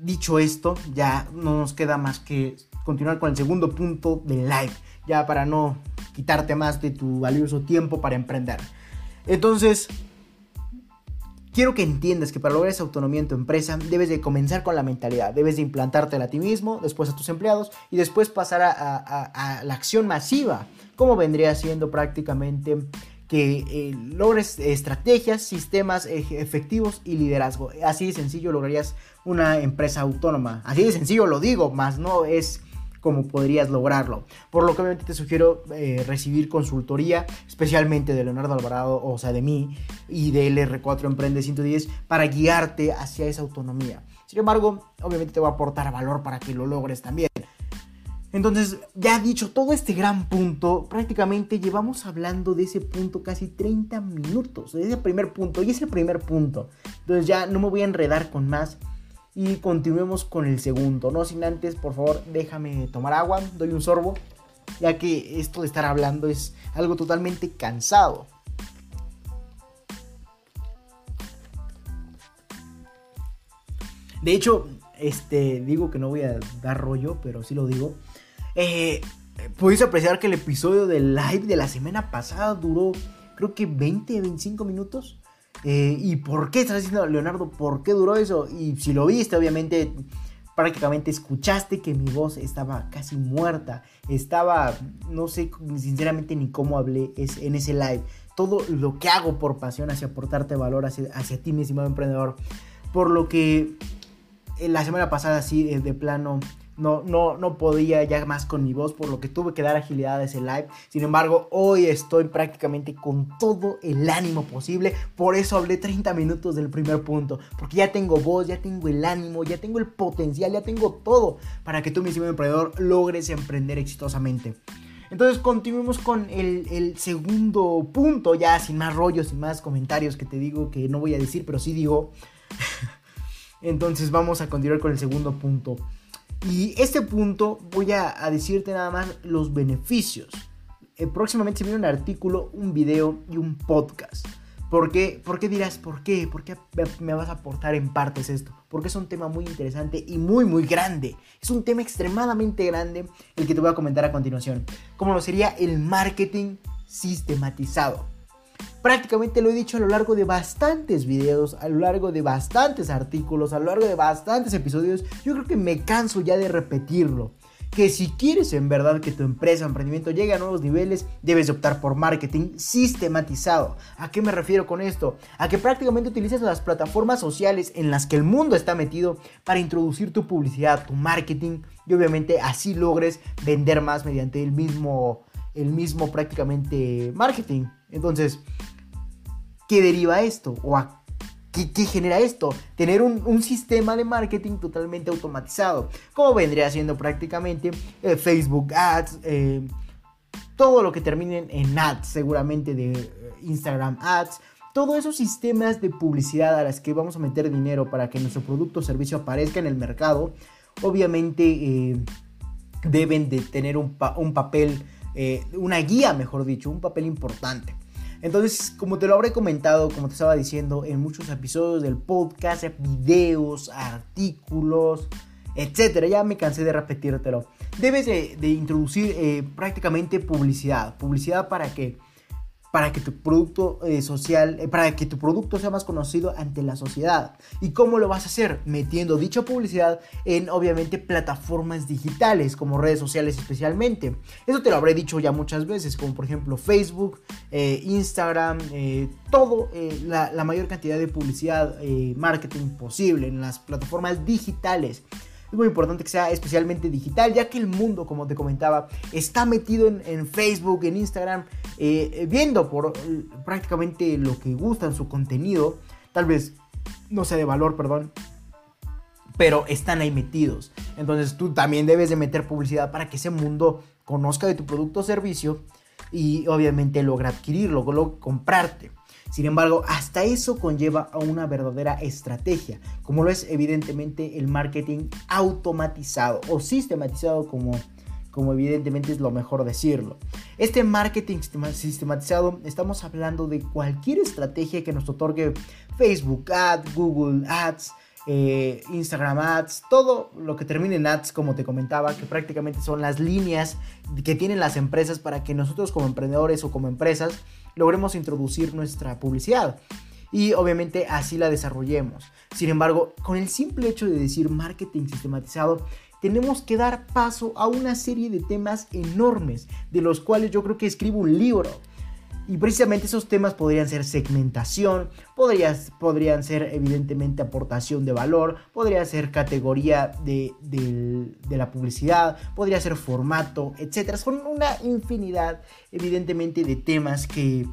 dicho esto, ya no nos queda más que continuar con el segundo punto del live, ya para no quitarte más de tu valioso tiempo para emprender. Entonces, quiero que entiendas que para lograr esa autonomía en tu empresa debes de comenzar con la mentalidad, debes de implantártela a ti mismo, después a tus empleados y después pasar a, la acción masiva, como vendría siendo prácticamente que eh, logres estrategias, sistemas efectivos y liderazgo. Así de sencillo lograrías una empresa autónoma. Así de sencillo lo digo, más no es como podrías lograrlo. Por lo que obviamente te sugiero eh, recibir consultoría, especialmente de Leonardo Alvarado, o sea, de mí y de LR4 Emprende 110, para guiarte hacia esa autonomía. Sin embargo, obviamente te va a aportar valor para que lo logres también. Entonces, ya dicho todo este gran punto, prácticamente llevamos hablando de ese punto casi 30 minutos, de ese primer punto, y ese primer punto. Entonces ya no me voy a enredar con más y continuemos con el segundo. No sin antes, por favor, déjame tomar agua, doy un sorbo, ya que esto de estar hablando es algo totalmente cansado. De hecho, este, digo que no voy a dar rollo, pero sí lo digo. Eh, Puedes apreciar que el episodio del live de la semana pasada duró, creo que 20, 25 minutos. Eh, ¿Y por qué estás diciendo, Leonardo, por qué duró eso? Y si lo viste, obviamente, prácticamente escuchaste que mi voz estaba casi muerta. Estaba, no sé sinceramente ni cómo hablé en ese live. Todo lo que hago por pasión hacia aportarte valor hacia, hacia ti, mi estimado emprendedor. Por lo que eh, la semana pasada, sí, de plano no, no, no podía ya más con mi voz, por lo que tuve que dar agilidad a ese live. Sin embargo, hoy estoy prácticamente con todo el ánimo posible. Por eso hablé 30 minutos del primer punto. Porque ya tengo voz, ya tengo el ánimo, ya tengo el potencial, ya tengo todo para que tú, mi emprendedor, logres emprender exitosamente. Entonces continuemos con el, el, segundo punto, ya sin más rollos, sin más comentarios que te digo que no voy a decir, pero sí digo. (laughs) Entonces vamos a continuar con el segundo punto. Y este punto voy a, decirte nada más los beneficios. Eh, próximamente se viene un artículo, un video y un podcast. ¿Por qué? ¿Por qué dirás por qué? ¿Por qué me vas a aportar en partes esto? Porque es un tema muy interesante y muy muy grande. Es un tema extremadamente grande el que te voy a comentar a continuación. Como lo sería el marketing sistematizado prácticamente lo he dicho a lo largo de bastantes videos, a lo largo de bastantes artículos, a lo largo de bastantes episodios. Yo creo que me canso ya de repetirlo. Que si quieres en verdad que tu empresa o emprendimiento llegue a nuevos niveles, debes optar por marketing sistematizado. ¿A qué me refiero con esto? A que prácticamente utilices las plataformas sociales en las que el mundo está metido para introducir tu publicidad, tu marketing y obviamente así logres vender más mediante el mismo, el mismo prácticamente marketing. Entonces, ¿qué deriva esto? ¿O a qué, genera esto? Tener un, sistema de marketing totalmente automatizado, como vendría siendo prácticamente eh, Facebook Ads, eh, todo lo que termine en ads, seguramente de eh, Instagram Ads, todos esos sistemas de publicidad a las que vamos a meter dinero para que nuestro producto o servicio aparezca en el mercado, obviamente deben de tener un, un papel eh, una guía, mejor dicho, un papel importante. Entonces, como te lo habré comentado, como te estaba diciendo, en muchos episodios del podcast, videos, artículos, etcétera, ya me cansé de repetírtelo. Debes de, introducir eh, prácticamente publicidad. Publicidad para que para que tu producto eh, social, eh, para que tu producto sea más conocido ante la sociedad. ¿Y cómo lo vas a hacer? Metiendo dicha publicidad en obviamente plataformas digitales como redes sociales especialmente. Eso te lo habré dicho ya muchas veces, como por ejemplo Facebook, eh, Instagram, todo, la, la, mayor cantidad de publicidad, marketing posible en las plataformas digitales. Es muy importante que sea especialmente digital, ya que el mundo, como te comentaba, está metido en, Facebook, en Instagram, eh, viendo por eh, prácticamente lo que gustan, su contenido. Tal vez no sea de valor, perdón. Pero están ahí metidos. Entonces tú también debes de meter publicidad para que ese mundo conozca de tu producto o servicio y obviamente logra adquirirlo, logra comprarte. Sin embargo, hasta eso conlleva a una verdadera estrategia, como lo es evidentemente el marketing automatizado o sistematizado como como evidentemente es lo mejor decirlo. Este marketing sistematizado, estamos hablando de cualquier estrategia que nos otorgue Facebook Ads, Google Ads, eh, Instagram Ads, todo lo que termine en Ads, como te comentaba, que prácticamente son las líneas que tienen las empresas para que nosotros como emprendedores o como empresas logremos introducir nuestra publicidad y obviamente así la desarrollemos. Sin embargo, con el simple hecho de decir marketing sistematizado, tenemos que dar paso a una serie de temas enormes, de los cuales yo creo que escribo un libro. Y precisamente esos temas podrían ser segmentación, podrían ser evidentemente aportación de valor, podría ser categoría de, de, la publicidad, podría ser formato, etc. Son una infinidad evidentemente de temas que,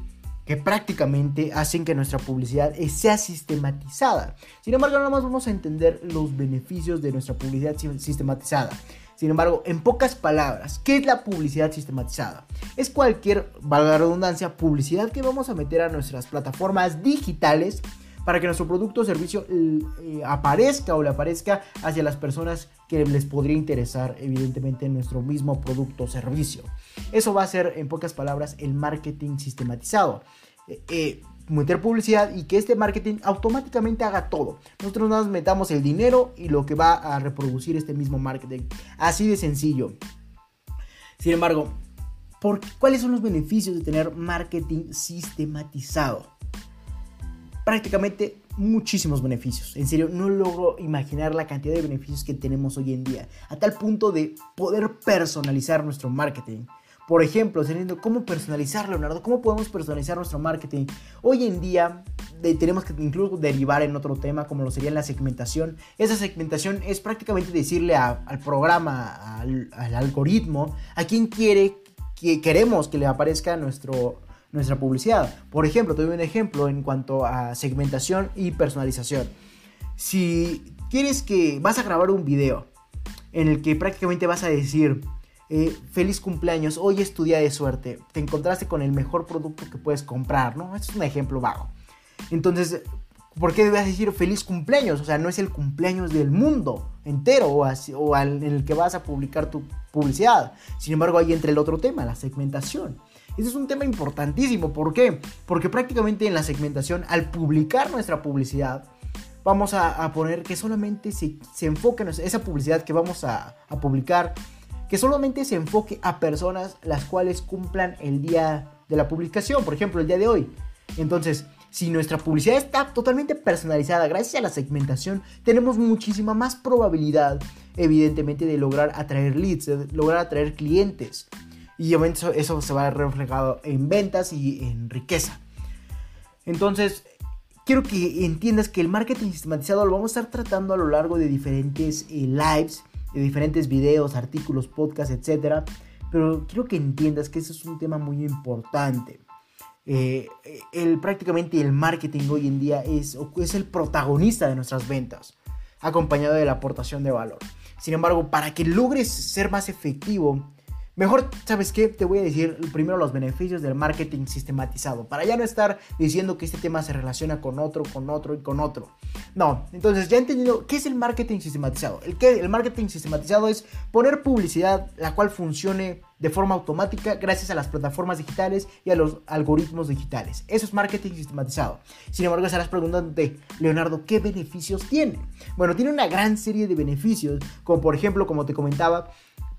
que prácticamente hacen que nuestra publicidad sea sistematizada. Sin embargo, nada más vamos a entender los beneficios de nuestra publicidad sistematizada. Sin embargo, en pocas palabras, ¿qué es la publicidad sistematizada? Es cualquier, valga la redundancia, publicidad que vamos a meter a nuestras plataformas digitales para que nuestro producto o servicio eh, aparezca o le aparezca hacia las personas que les podría interesar evidentemente en nuestro mismo producto o servicio. Eso va a ser en pocas palabras el marketing sistematizado. Eh, eh, meter publicidad y que este marketing automáticamente haga todo. Nosotros nos metamos el dinero y lo que va a reproducir este mismo marketing. Así de sencillo. Sin embargo, ¿cuáles son los beneficios de tener marketing sistematizado? Prácticamente muchísimos beneficios. En serio, no logro imaginar la cantidad de beneficios que tenemos hoy en día. A tal punto de poder personalizar nuestro marketing. Por ejemplo, teniendo cómo personalizar, Leonardo, cómo podemos personalizar nuestro marketing. Hoy en día tenemos que incluso derivar en otro tema como lo sería la segmentación. Esa segmentación es prácticamente decirle al programa, al, algoritmo, a quién quiere que queremos que le aparezca nuestro, nuestra publicidad. Por ejemplo, te doy un ejemplo en cuanto a segmentación y personalización. Si quieres que vas a grabar un video en el que prácticamente vas a decir eh, feliz cumpleaños, hoy es tu día de suerte, te encontraste con el mejor producto que puedes comprar, ¿no? Este es un ejemplo vago. Entonces, ¿por qué debes decir feliz cumpleaños? O sea, no es el cumpleaños del mundo entero o, o en el que vas a publicar tu publicidad. Sin embargo, ahí entra el otro tema, la segmentación. Ese es un tema importantísimo. ¿Por qué? Porque prácticamente en la segmentación, al publicar nuestra publicidad, vamos a, poner que solamente se, se enfoque en esa publicidad que vamos a publicar que solamente se enfoque a personas las cuales cumplan el día de la publicación, por ejemplo, el día de hoy. Entonces, si nuestra publicidad está totalmente personalizada gracias a la segmentación, tenemos muchísima más probabilidad, evidentemente, de lograr atraer leads, de lograr atraer clientes. Y obviamente eso, se va a reflejado en ventas y en riqueza. Entonces, quiero que entiendas que el marketing sistematizado lo vamos a estar tratando a lo largo de diferentes eh, lives diferentes videos, artículos, podcasts, etc. Pero quiero que entiendas que ese es un tema muy importante. Eh, el, prácticamente el marketing hoy en día es, es el protagonista de nuestras ventas, acompañado de la aportación de valor. Sin embargo, para que logres ser más efectivo, Mejor, ¿sabes qué? Te voy a decir primero los beneficios del marketing sistematizado, para ya no estar diciendo que este tema se relaciona con otro, con otro y con otro. No, entonces ya he entendido qué es el marketing sistematizado. El, que, el marketing sistematizado es poner publicidad la cual funcione de forma automática gracias a las plataformas digitales y a los algoritmos digitales. Eso es marketing sistematizado. Sin embargo, estarás preguntándote, Leonardo, ¿qué beneficios tiene? Bueno, tiene una gran serie de beneficios, como por ejemplo, como te comentaba,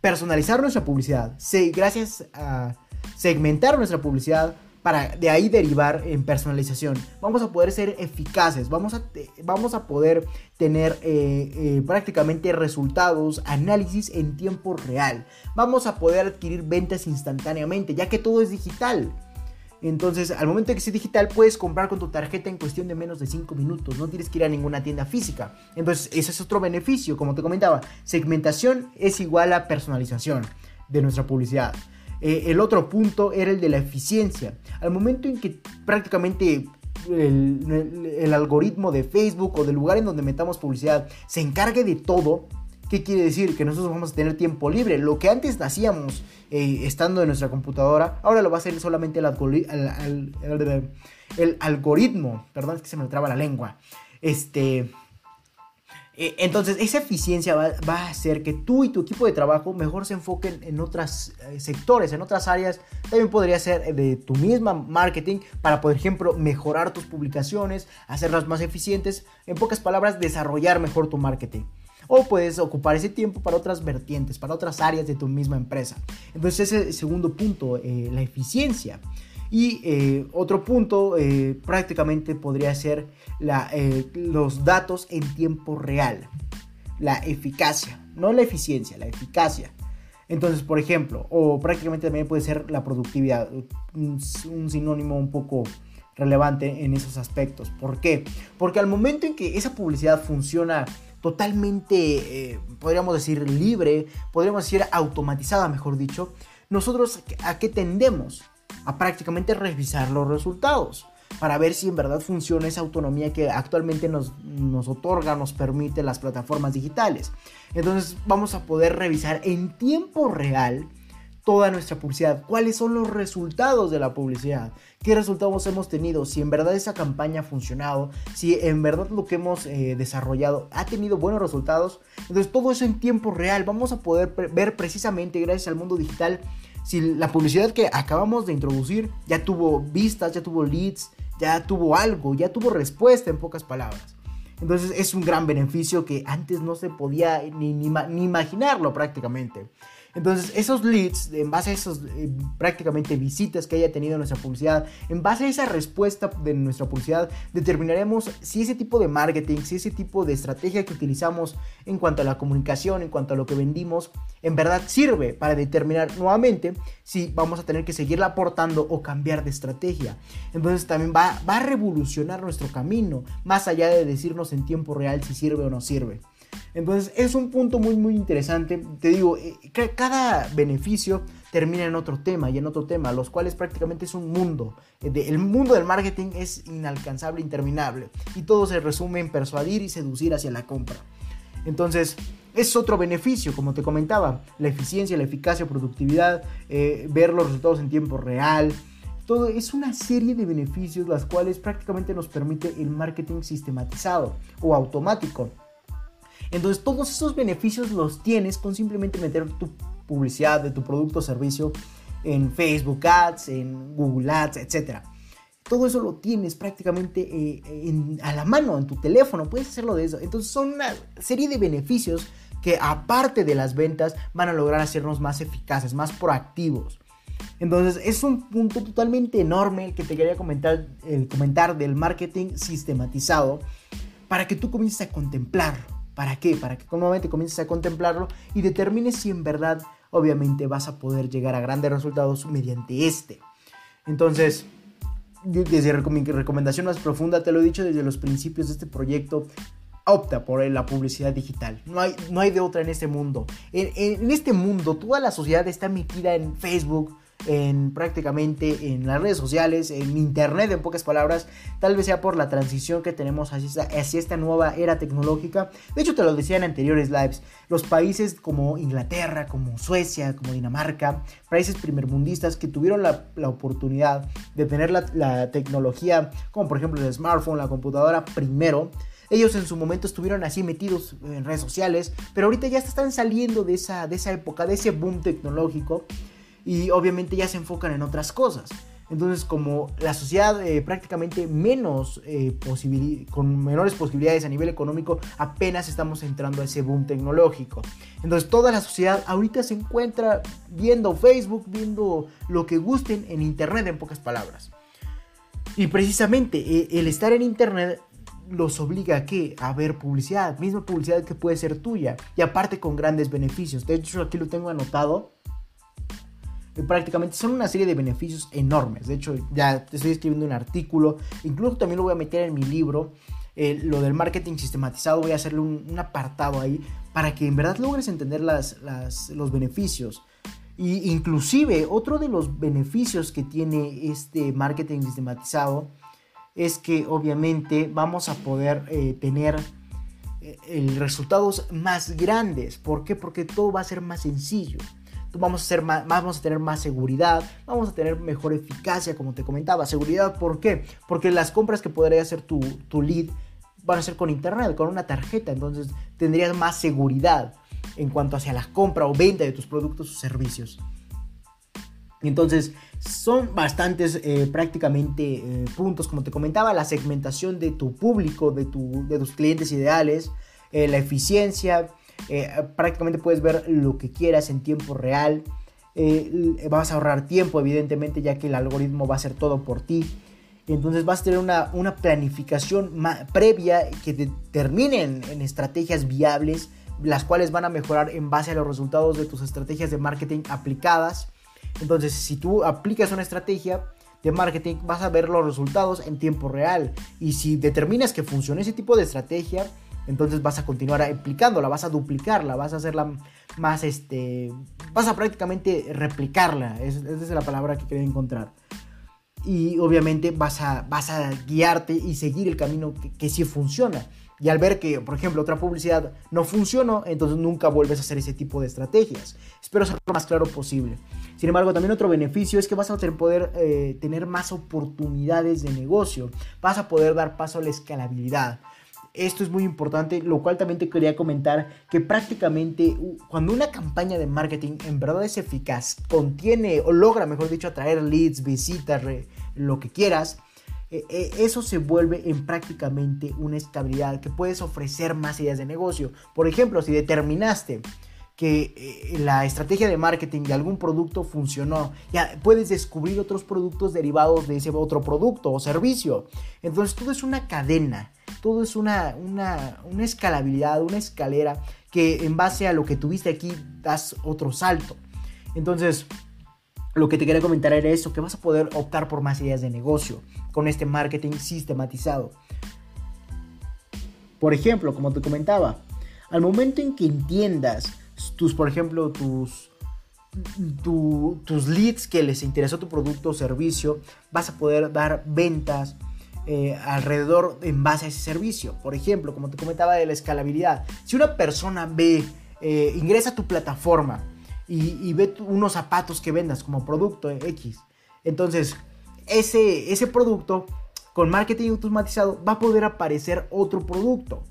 personalizar nuestra publicidad, gracias a segmentar nuestra publicidad para de ahí derivar en personalización. Vamos a poder ser eficaces, vamos a, vamos a poder tener eh, eh, prácticamente resultados, análisis en tiempo real. Vamos a poder adquirir ventas instantáneamente, ya que todo es digital. Entonces, al momento de que sea digital, puedes comprar con tu tarjeta en cuestión de menos de 5 minutos. No tienes que ir a ninguna tienda física. Entonces, ese es otro beneficio. Como te comentaba, segmentación es igual a personalización de nuestra publicidad. Eh, el otro punto era el de la eficiencia. Al momento en que prácticamente el, el, algoritmo de Facebook o del lugar en donde metamos publicidad se encargue de todo, ¿Qué quiere decir? Que nosotros vamos a tener tiempo libre. Lo que antes hacíamos eh, estando en nuestra computadora, ahora lo va a hacer solamente el, algoritmo. Perdón, es que se me traba la lengua. Este. Eh, entonces, esa eficiencia va, a hacer que tú y tu equipo de trabajo mejor se enfoquen en otros eh, sectores, en otras áreas. También podría ser de tu misma marketing para, por ejemplo, mejorar tus publicaciones, hacerlas más eficientes. En pocas palabras, desarrollar mejor tu marketing o puedes ocupar ese tiempo para otras vertientes, para otras áreas de tu misma empresa. Entonces ese segundo punto, eh, la eficiencia. Y eh, otro punto eh, prácticamente podría ser los datos en tiempo real, la eficacia, no la eficiencia, la eficacia. Entonces, por ejemplo, o prácticamente también puede ser la productividad, un, un sinónimo un poco relevante en esos aspectos. ¿Por qué? Porque al momento en que esa publicidad funciona totalmente, eh, podríamos decir, libre, podríamos decir automatizada, mejor dicho, nosotros a qué tendemos? A prácticamente revisar los resultados para ver si en verdad funciona esa autonomía que actualmente nos, nos, otorga, nos permite las plataformas digitales. Entonces vamos a poder revisar en tiempo real toda nuestra publicidad, cuáles son los resultados de la publicidad, qué resultados hemos tenido, si en verdad esa campaña ha funcionado, si en verdad lo que hemos eh, desarrollado ha tenido buenos resultados. Entonces todo eso en tiempo real vamos a poder ver precisamente gracias al mundo digital si la publicidad que acabamos de introducir ya tuvo vistas, ya tuvo leads, ya tuvo algo, ya tuvo respuesta en pocas palabras. Entonces es un gran beneficio que antes no se podía ni, ni, ni imaginarlo prácticamente. Entonces, esos leads, en base a esos eh, prácticamente visitas que haya tenido nuestra publicidad, en base a esa respuesta de nuestra publicidad, determinaremos si ese tipo de marketing, si ese tipo de estrategia que utilizamos en cuanto a la comunicación, en cuanto a lo que vendimos, en verdad sirve para determinar nuevamente si vamos a tener que seguirla aportando o cambiar de estrategia. Entonces también va, va a revolucionar nuestro camino, más allá de decirnos en tiempo real si sirve o no sirve. Entonces es un punto muy muy interesante. Te digo, eh, cada beneficio termina en otro tema y en otro tema, los cuales prácticamente es un mundo. Eh, el mundo del marketing es inalcanzable, interminable. Y todo se resume en persuadir y seducir hacia la compra. Entonces, es otro beneficio, como te comentaba, la eficiencia, la eficacia, productividad, eh, ver los resultados en tiempo real. Todo es una serie de beneficios las cuales prácticamente nos permite el marketing sistematizado o automático entonces todos esos beneficios los tienes con simplemente meter tu publicidad de tu producto o servicio en Facebook Ads, en Google Ads, etc. Todo eso lo tienes prácticamente eh, a la mano, en tu teléfono, puedes hacerlo de eso. Entonces son una serie de beneficios que aparte de las ventas van a lograr hacernos más eficaces, más proactivos. Entonces es un punto totalmente enorme el que te quería comentar, el comentar del marketing sistematizado para que tú comiences a contemplar ¿Para qué? Para que nuevamente comiences a contemplarlo y determines si en verdad, obviamente, vas a poder llegar a grandes resultados mediante este. Entonces, desde mi recomendación más profunda, te lo he dicho desde los principios de este proyecto, opta por la publicidad digital. No hay, no hay de otra en este mundo. En, en, este mundo, toda la sociedad está metida en Facebook, en prácticamente en las redes sociales, en internet en pocas palabras, tal vez sea por la transición que tenemos hacia esta, hacia esta nueva era tecnológica. De hecho, te lo decía en anteriores lives, los países como Inglaterra, como Suecia, como Dinamarca, países primermundistas que tuvieron la, la oportunidad de tener la, la tecnología, como por ejemplo el smartphone, la computadora primero, ellos en su momento estuvieron así metidos en redes sociales, pero ahorita ya están saliendo de esa, de esa época, de ese boom tecnológico y obviamente ya se enfocan en otras cosas. Entonces, como la sociedad eh, prácticamente menos, eh, con menores posibilidades a nivel económico, apenas estamos entrando a ese boom tecnológico. Entonces, toda la sociedad ahorita se encuentra viendo Facebook, viendo lo que gusten en Internet, en pocas palabras. Y precisamente eh, el estar en Internet los obliga a qué? A ver publicidad, misma publicidad que puede ser tuya, y aparte con grandes beneficios. De hecho, aquí lo tengo anotado prácticamente son una serie de beneficios enormes. De hecho, ya estoy escribiendo un artículo, incluso también lo voy a meter en mi libro. Eh, lo del marketing sistematizado, voy a hacerle un, apartado ahí para que en verdad logres entender las, los beneficios. Y inclusive otro de los beneficios que tiene este marketing sistematizado es que obviamente vamos a poder eh, tener eh, resultados más grandes. ¿Por qué? Porque todo va a ser más sencillo vamos a, tener más seguridad, vamos a tener mejor eficacia, como te comentaba. Seguridad, ¿por qué? Porque las compras que podría hacer tu, tu lead van a ser con internet, con una tarjeta, entonces tendrías más seguridad en cuanto hacia la compra o venta de tus productos o servicios. Entonces, son bastantes eh, prácticamente eh, puntos, como te comentaba, la segmentación de tu público, de, tu, de tus clientes ideales, eh, la eficiencia, eh, prácticamente puedes ver lo que quieras en tiempo real. Eh, vas a ahorrar tiempo, evidentemente, ya que el algoritmo va a hacer todo por ti. Entonces vas a tener una, una planificación previa que determine en, estrategias viables, las cuales van a mejorar en base a los resultados de tus estrategias de marketing aplicadas. Entonces, si tú aplicas una estrategia de marketing, vas a ver los resultados en tiempo real. Y si determinas que funciona ese tipo de estrategia, entonces vas a continuar aplicándola, vas a duplicarla, vas a hacerla más, este, vas a prácticamente replicarla, esa es la palabra que quería encontrar. Y obviamente vas a, vas a guiarte y seguir el camino que, que sí funciona. Y al ver que, por ejemplo, otra publicidad no funcionó, entonces nunca vuelves a hacer ese tipo de estrategias. Espero ser lo más claro posible. Sin embargo, también otro beneficio es que vas a poder eh, tener más oportunidades de negocio. Vas a poder dar paso a la escalabilidad. Esto es muy importante, lo cual también te quería comentar que prácticamente cuando una campaña de marketing en verdad es eficaz, contiene o logra, mejor dicho, atraer leads, visitas, lo que quieras, eh, eh, eso se vuelve en prácticamente una estabilidad que puedes ofrecer más ideas de negocio. Por ejemplo, si determinaste que eh, la estrategia de marketing de algún producto funcionó, ya puedes descubrir otros productos derivados de ese otro producto o servicio. Entonces todo es una cadena, todo es una, una, una escalabilidad, una escalera que en base a lo que tuviste aquí das otro salto. Entonces, lo que te quería comentar era eso, que vas a poder optar por más ideas de negocio con este marketing sistematizado. Por ejemplo, como te comentaba, al momento en que entiendas tus, por ejemplo, tus, tus leads que les interesó tu producto o servicio, vas a poder dar ventas eh, alrededor en base a ese servicio. Por ejemplo, como te comentaba de la escalabilidad, si una persona ve, eh, ingresa a tu plataforma y, ve unos zapatos que vendas como producto X, entonces ese, ese producto con marketing automatizado va a poder aparecer otro producto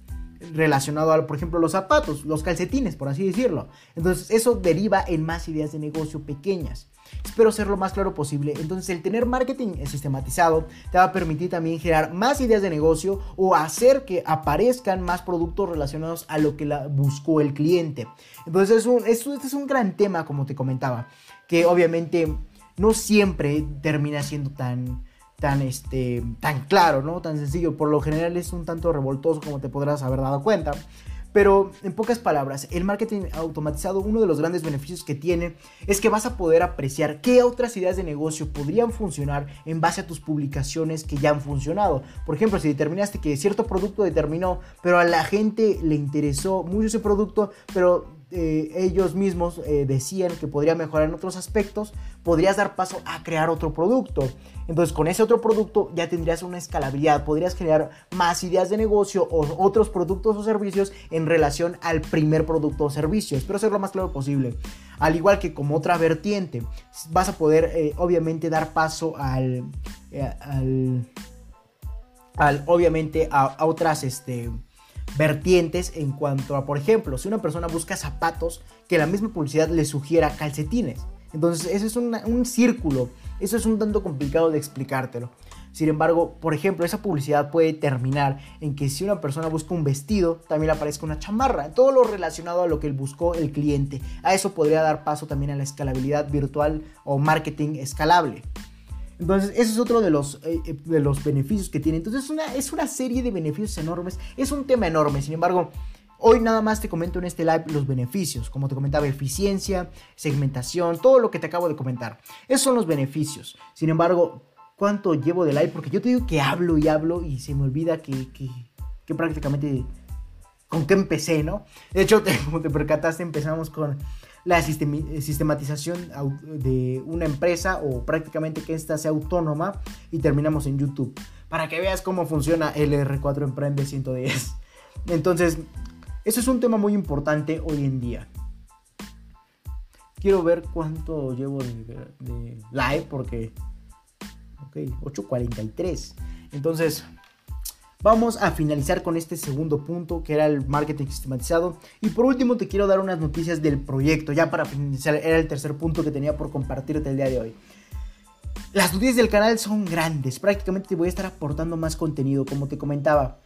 relacionado a, por ejemplo, los zapatos, los calcetines, por así decirlo. Entonces, eso deriva en más ideas de negocio pequeñas. Espero ser lo más claro posible. Entonces, el tener marketing sistematizado te va a permitir también generar más ideas de negocio o hacer que aparezcan más productos relacionados a lo que la buscó el cliente. Entonces, es un, este es un gran tema, como te comentaba, que obviamente no siempre termina siendo tan tan, este, tan claro, ¿no? Tan sencillo. Por lo general es un tanto revoltoso como te podrás haber dado cuenta. Pero en pocas palabras, el marketing automatizado, uno de los grandes beneficios que tiene es que vas a poder apreciar qué otras ideas de negocio podrían funcionar en base a tus publicaciones que ya han funcionado. Por ejemplo, si determinaste que cierto producto determinó, pero a la gente le interesó mucho ese producto, pero eh, ellos mismos eh, decían que podría mejorar en otros aspectos, podrías dar paso a crear otro producto. Entonces con ese otro producto ya tendrías una escalabilidad, podrías crear más ideas de negocio o otros productos o servicios en relación al primer producto o servicio. Espero ser lo más claro posible. Al igual que como otra vertiente, vas a poder eh, obviamente dar paso al, al, obviamente a, otras este, vertientes en cuanto a, por ejemplo, si una persona busca zapatos, que la misma publicidad le sugiera calcetines. Entonces, eso es un círculo. Eso es un tanto complicado de explicártelo. Sin embargo, por ejemplo, esa publicidad puede terminar en que si una persona busca un vestido, también aparezca una chamarra. Todo lo relacionado a lo que buscó el cliente. A eso podría dar paso también a la escalabilidad virtual o marketing escalable. Entonces, ese es otro de los, eh, eh, de los beneficios que tiene. Entonces, una, es una serie de beneficios enormes. Es un tema enorme. Sin embargo, hoy nada más te comento en este live los beneficios. Como te comentaba, eficiencia, segmentación, todo lo que te acabo de comentar. Esos son los beneficios. Sin embargo, ¿cuánto llevo de live? Porque yo te digo que hablo y hablo y se me olvida que, que, que prácticamente con qué empecé, ¿no? De hecho, (laughs) como te percataste, empezamos con la sistematización de una empresa o prácticamente que ésta sea autónoma y terminamos en YouTube. Para que veas cómo funciona el R4 Emprende 110. Entonces, eso es un tema muy importante hoy en día. Quiero ver cuánto llevo de, de live porque... Ok, 8.43. Entonces, Vamos a finalizar con este segundo punto que era el marketing sistematizado. Y por último te quiero dar unas noticias del proyecto. Ya para finalizar era el tercer punto que tenía por compartirte el día de hoy. Las noticias del canal son grandes. Prácticamente te voy a estar aportando más contenido como te comentaba.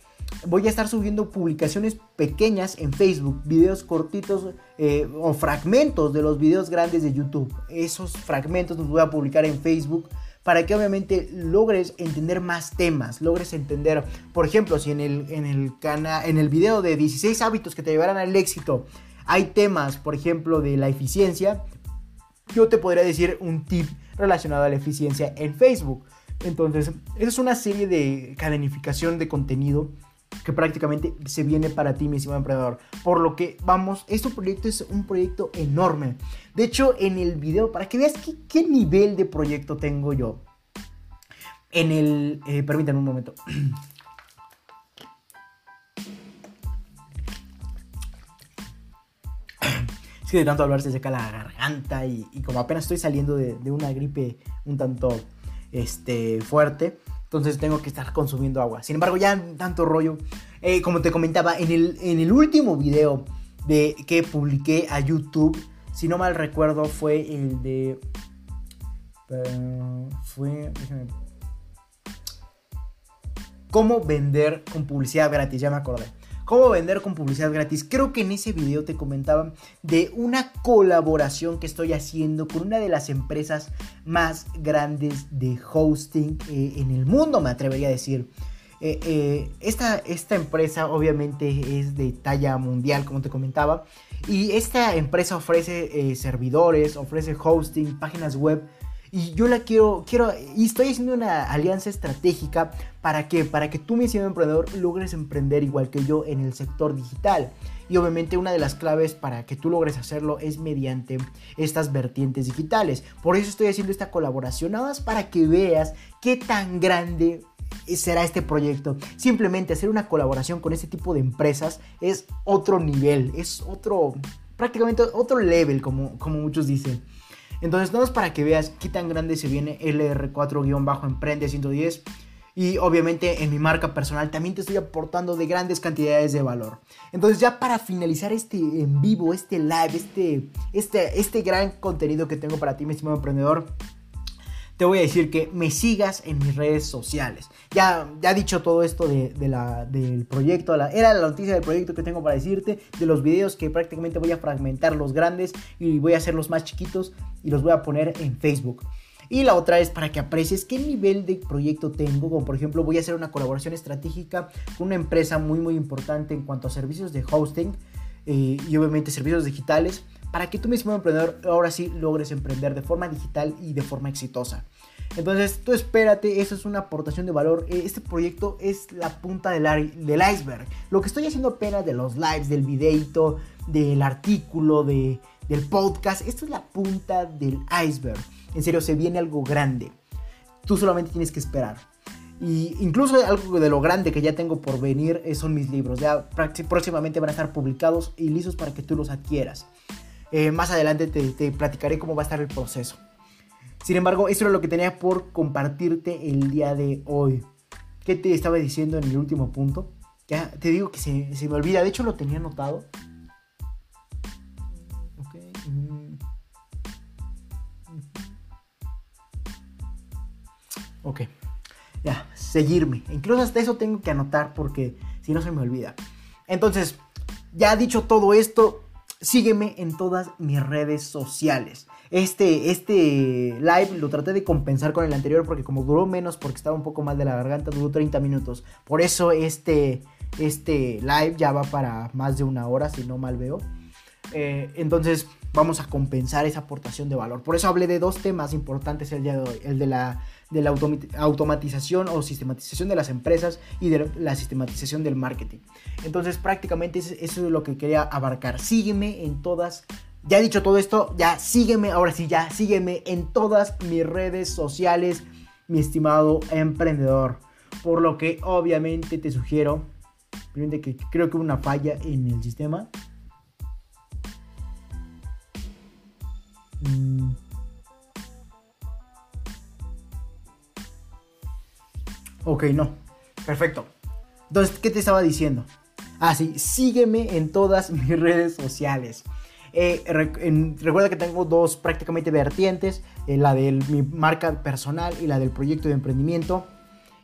Voy a estar subiendo publicaciones pequeñas en Facebook, videos cortitos eh, o fragmentos de los videos grandes de YouTube. Esos fragmentos los voy a publicar en Facebook para que obviamente logres entender más temas, logres entender, por ejemplo, si en el, en el, en el video de 16 hábitos que te llevarán al éxito hay temas, por ejemplo, de la eficiencia, yo te podría decir un tip relacionado a la eficiencia en Facebook. Entonces, es una serie de cadenificación de contenido que prácticamente se viene para ti, mi estimado emprendedor. Por lo que vamos, este proyecto es un proyecto enorme. De hecho, en el video, para que veas qué, nivel de proyecto tengo yo. En el... Eh, permítanme un momento. (clears throat) Es que de tanto hablar se seca la garganta y, como apenas estoy saliendo de, de, una gripe un tanto este, fuerte, entonces tengo que estar consumiendo agua. Sin embargo, ya tanto rollo. Eh, como te comentaba, en el, en el último video de, que publiqué a YouTube, si no mal recuerdo, fue el de... Eh, fue... cómo vender con publicidad gratis, ya me acordé. Cómo vender con publicidad gratis. Creo que en ese video te comentaban de una colaboración que estoy haciendo con una de las empresas más grandes de hosting eh, en el mundo, me atrevería a decir. Eh, eh, esta, esta empresa obviamente es de talla mundial, como te comentaba. Y esta empresa ofrece servidores, ofrece hosting, páginas web y yo la quiero, quiero, y estoy haciendo una alianza estratégica para que, para que tú, mi estimado emprendedor, logres emprender igual que yo en el sector digital. Y obviamente una de las claves para que tú logres hacerlo es mediante estas vertientes digitales. Por eso estoy haciendo esta colaboración, nada más para que veas qué tan grande será este proyecto. Simplemente hacer una colaboración con este tipo de empresas es otro nivel, es otro, prácticamente otro level, como, como muchos dicen. Entonces, no es para que veas qué tan grande se viene LR4-Emprende 110. Y obviamente en mi marca personal también te estoy aportando de grandes cantidades de valor. Entonces ya para finalizar este en vivo, este live, este, este, este gran contenido que tengo para ti, mi estimado emprendedor, te voy a decir que me sigas en mis redes sociales. Ya, ya dicho todo esto de, del proyecto, era la noticia del proyecto que tengo para decirte, de los videos que prácticamente voy a fragmentar los grandes y voy a hacer los más chiquitos y los voy a poner en Facebook. Y la otra es para que aprecies qué nivel de proyecto tengo, como por ejemplo voy a hacer una colaboración estratégica con una empresa muy muy importante en cuanto a servicios de hosting eh, y obviamente servicios digitales para que tú mismo emprendedor ahora sí logres emprender de forma digital y de forma exitosa. Entonces tú espérate, eso es una aportación de valor. Eh, este proyecto es la punta del, iceberg. Lo que estoy haciendo apenas de los lives, del videito, del artículo, de, del podcast, esto es la punta del iceberg. En serio, se viene algo grande. Tú solamente tienes que esperar. Y incluso algo de lo grande que ya tengo por venir eh, son mis libros. Ya próximamente van a estar publicados y listos para que tú los adquieras. Eh, más adelante te, platicaré cómo va a estar el proceso. Sin embargo, eso era lo que tenía por compartirte el día de hoy. ¿Qué te estaba diciendo en el último punto? Ya te digo que se, me olvida. De hecho, lo tenía anotado. Mm. Ok. Ya, seguirme. Incluso hasta eso tengo que anotar porque si no se me olvida. Entonces, ya dicho todo esto, sígueme en todas mis redes sociales. Este, este live lo traté de compensar con el anterior porque como duró menos porque estaba un poco mal de la garganta, duró 30 minutos. Por eso este, este live ya va para más de una hora, si no mal veo. Eh, entonces vamos a compensar esa aportación de valor. Por eso hablé de dos temas importantes el día de hoy. El de la de la automatización o sistematización de las empresas y de la sistematización del marketing. Entonces prácticamente eso es lo que quería abarcar. Sígueme en todas ya dicho todo esto, ya sígueme, ahora sí, ya sígueme en todas mis redes sociales, mi estimado emprendedor. Por lo que obviamente te sugiero, primero que creo que hubo una falla en el sistema. Mm. Ok, no. Perfecto. Entonces, ¿qué te estaba diciendo? Ah, sí, sígueme en todas (laughs) mis redes sociales. Eh, recuerda que tengo dos prácticamente vertientes, eh, la de mi marca personal y la del proyecto de emprendimiento.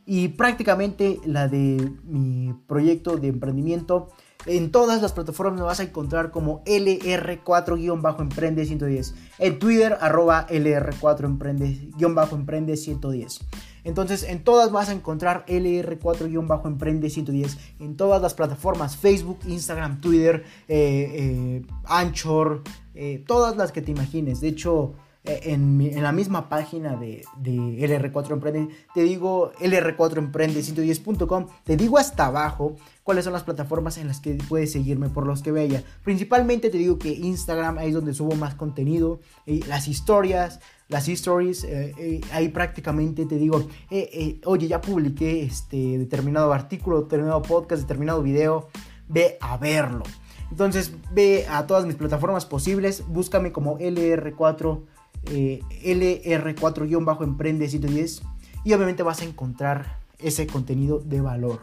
Y prácticamente la de mi proyecto de emprendimiento en todas las plataformas me vas a encontrar como LR4-Emprende 110. En Twitter, arroba LR4-Emprende 110. Entonces, en todas vas a encontrar LR4-Emprende 110. En todas las plataformas, Facebook, Instagram, Twitter, eh, eh, Anchor, eh, todas las que te imagines. De hecho, en, la misma página de, LR4 Emprende, te digo LR4Emprende110.com, te digo hasta abajo cuáles son las plataformas en las que puedes seguirme por los que vea. Principalmente te digo que Instagram es donde subo más contenido, las historias, las stories, eh, eh, ahí prácticamente te digo, eh, oye, ya publiqué este determinado artículo, determinado podcast, determinado video, ve a verlo. Entonces ve a todas mis plataformas posibles, búscame como LR4 eh, LR4-Emprende 110 y obviamente vas a encontrar ese contenido de valor.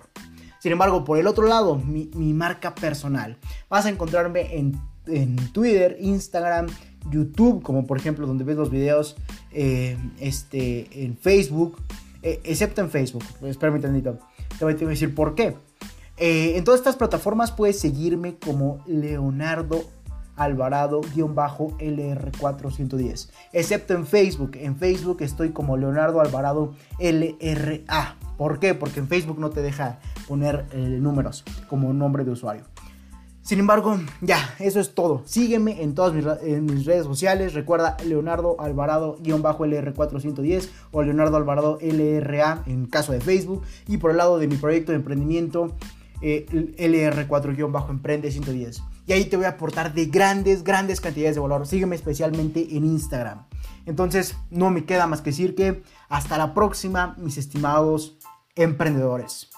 Sin embargo, por el otro lado, mi, marca personal, vas a encontrarme en, Twitter, Instagram, YouTube, como por ejemplo donde ves los videos, eh, este, en Facebook, eh, excepto en Facebook, espérame un Te voy a decir por qué. En todas estas plataformas puedes seguirme como Leonardo Alvarado-LR410. Excepto en Facebook. En Facebook estoy como Leonardo Alvarado LRA. ¿Por qué? Porque en Facebook no te deja poner eh, números como nombre de usuario. Sin embargo, ya, eso es todo. Sígueme en todas mis, redes sociales. Recuerda Leonardo Alvarado-LR410 o Leonardo Alvarado LRA en caso de Facebook. Y por el lado de mi proyecto de emprendimiento, eh, LR4-Emprende 110. Y ahí te voy a aportar de grandes, grandes cantidades de valor. Sígueme especialmente en Instagram. Entonces, no me queda más que decir que hasta la próxima, mis estimados emprendedores.